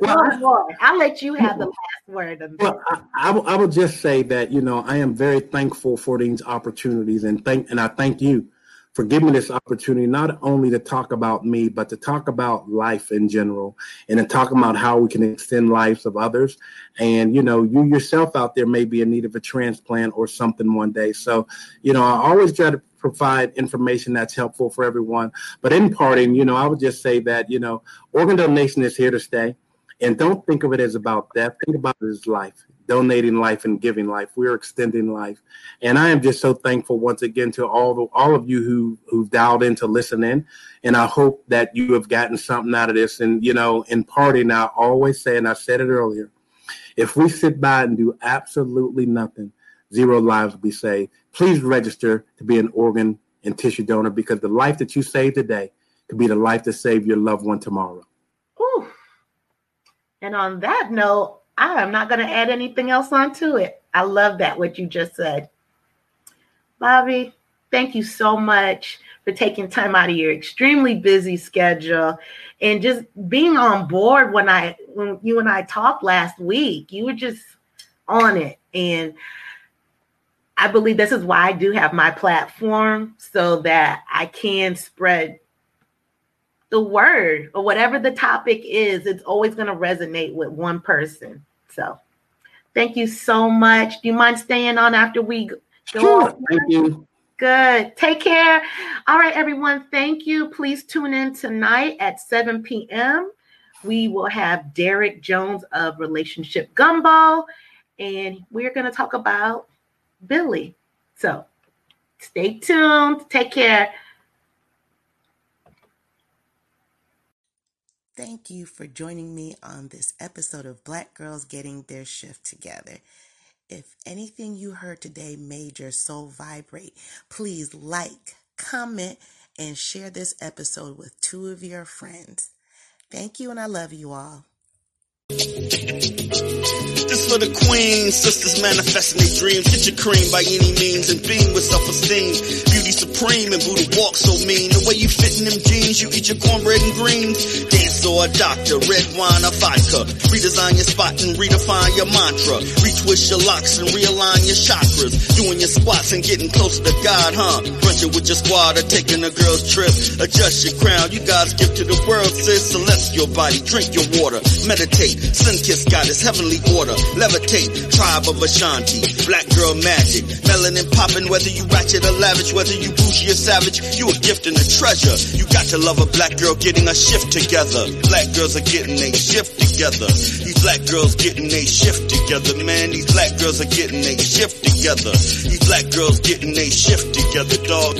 well, one more. I'll let you have the last word. Well, I, I, will, I will just say that you know I am very thankful for these opportunities, and thank and I thank you for giving me this opportunity not only to talk about me, but to talk about life in general and to talk about how we can extend lives of others. And, you know, you yourself out there may be in need of a transplant or something one day. So, you know, I always try to provide information that's helpful for everyone. But in parting, you know, I would just say that, you know, organ donation is here to stay. And don't think of it as about death. Think about it as life donating life and giving life. We're extending life, and I am just so thankful once again to all the all of you who who've dialed in to listen in, and I hope that you have gotten something out of this. And you know, in parting, I always say, and I said it earlier, if we sit by and do absolutely nothing, zero lives will be saved. Please register to be an organ and tissue donor because the life that you save today could be the life to save your loved one tomorrow. Ooh. And on that note, I am not going to add anything else onto it. I love that, what you just said. Bobby, thank you so much for taking time out of your extremely busy schedule and just being on board when I when you and I talked last week. You were just on it. And I believe this is why I do have my platform so that I can spread the word or whatever the topic is, it's always going to resonate with one person. So thank you so much. Do you mind staying on after we go? Sure. Thank you. Good. Take care. All right, everyone. Thank you. Please tune in tonight at 7 p.m. We will have Derek Jones of Relationship Gumbo, and we're going to talk about Billy. So stay tuned. Take care. Thank you for joining me on this episode of Black Girls Getting Their Shift Together. If anything you heard today made your soul vibrate, please like, comment, and share this episode with two of your friends. Thank you, and I love you all. This for the queens, sisters manifesting their dreams. Get your cream by any means and beam with self-esteem. Beauty supreme and Buddha walk so mean. The way you fit in them jeans, you eat your cornbread and greens. Dance or a doctor, red wine or vodka. Redesign your spot and redefine your mantra. Retwist your locks and realign your chakras. Doing your squats and getting closer to God, huh? Brunching with your squad or taking a girl's trip. Adjust your crown, you God's gift to the world, sis. Celestial body, drink your water, meditate. Sun kiss goddess, heavenly order. Levitate, tribe of Ashanti. Black girl magic. Melanin popping, whether you ratchet or lavish, you bougie or savage, you a gift and a treasure. You got to love a black girl getting a shift together. Black girls are getting a shift together. These black girls getting a shift together, man. These black girls are getting a shift together. These black girls getting a shift together, dog.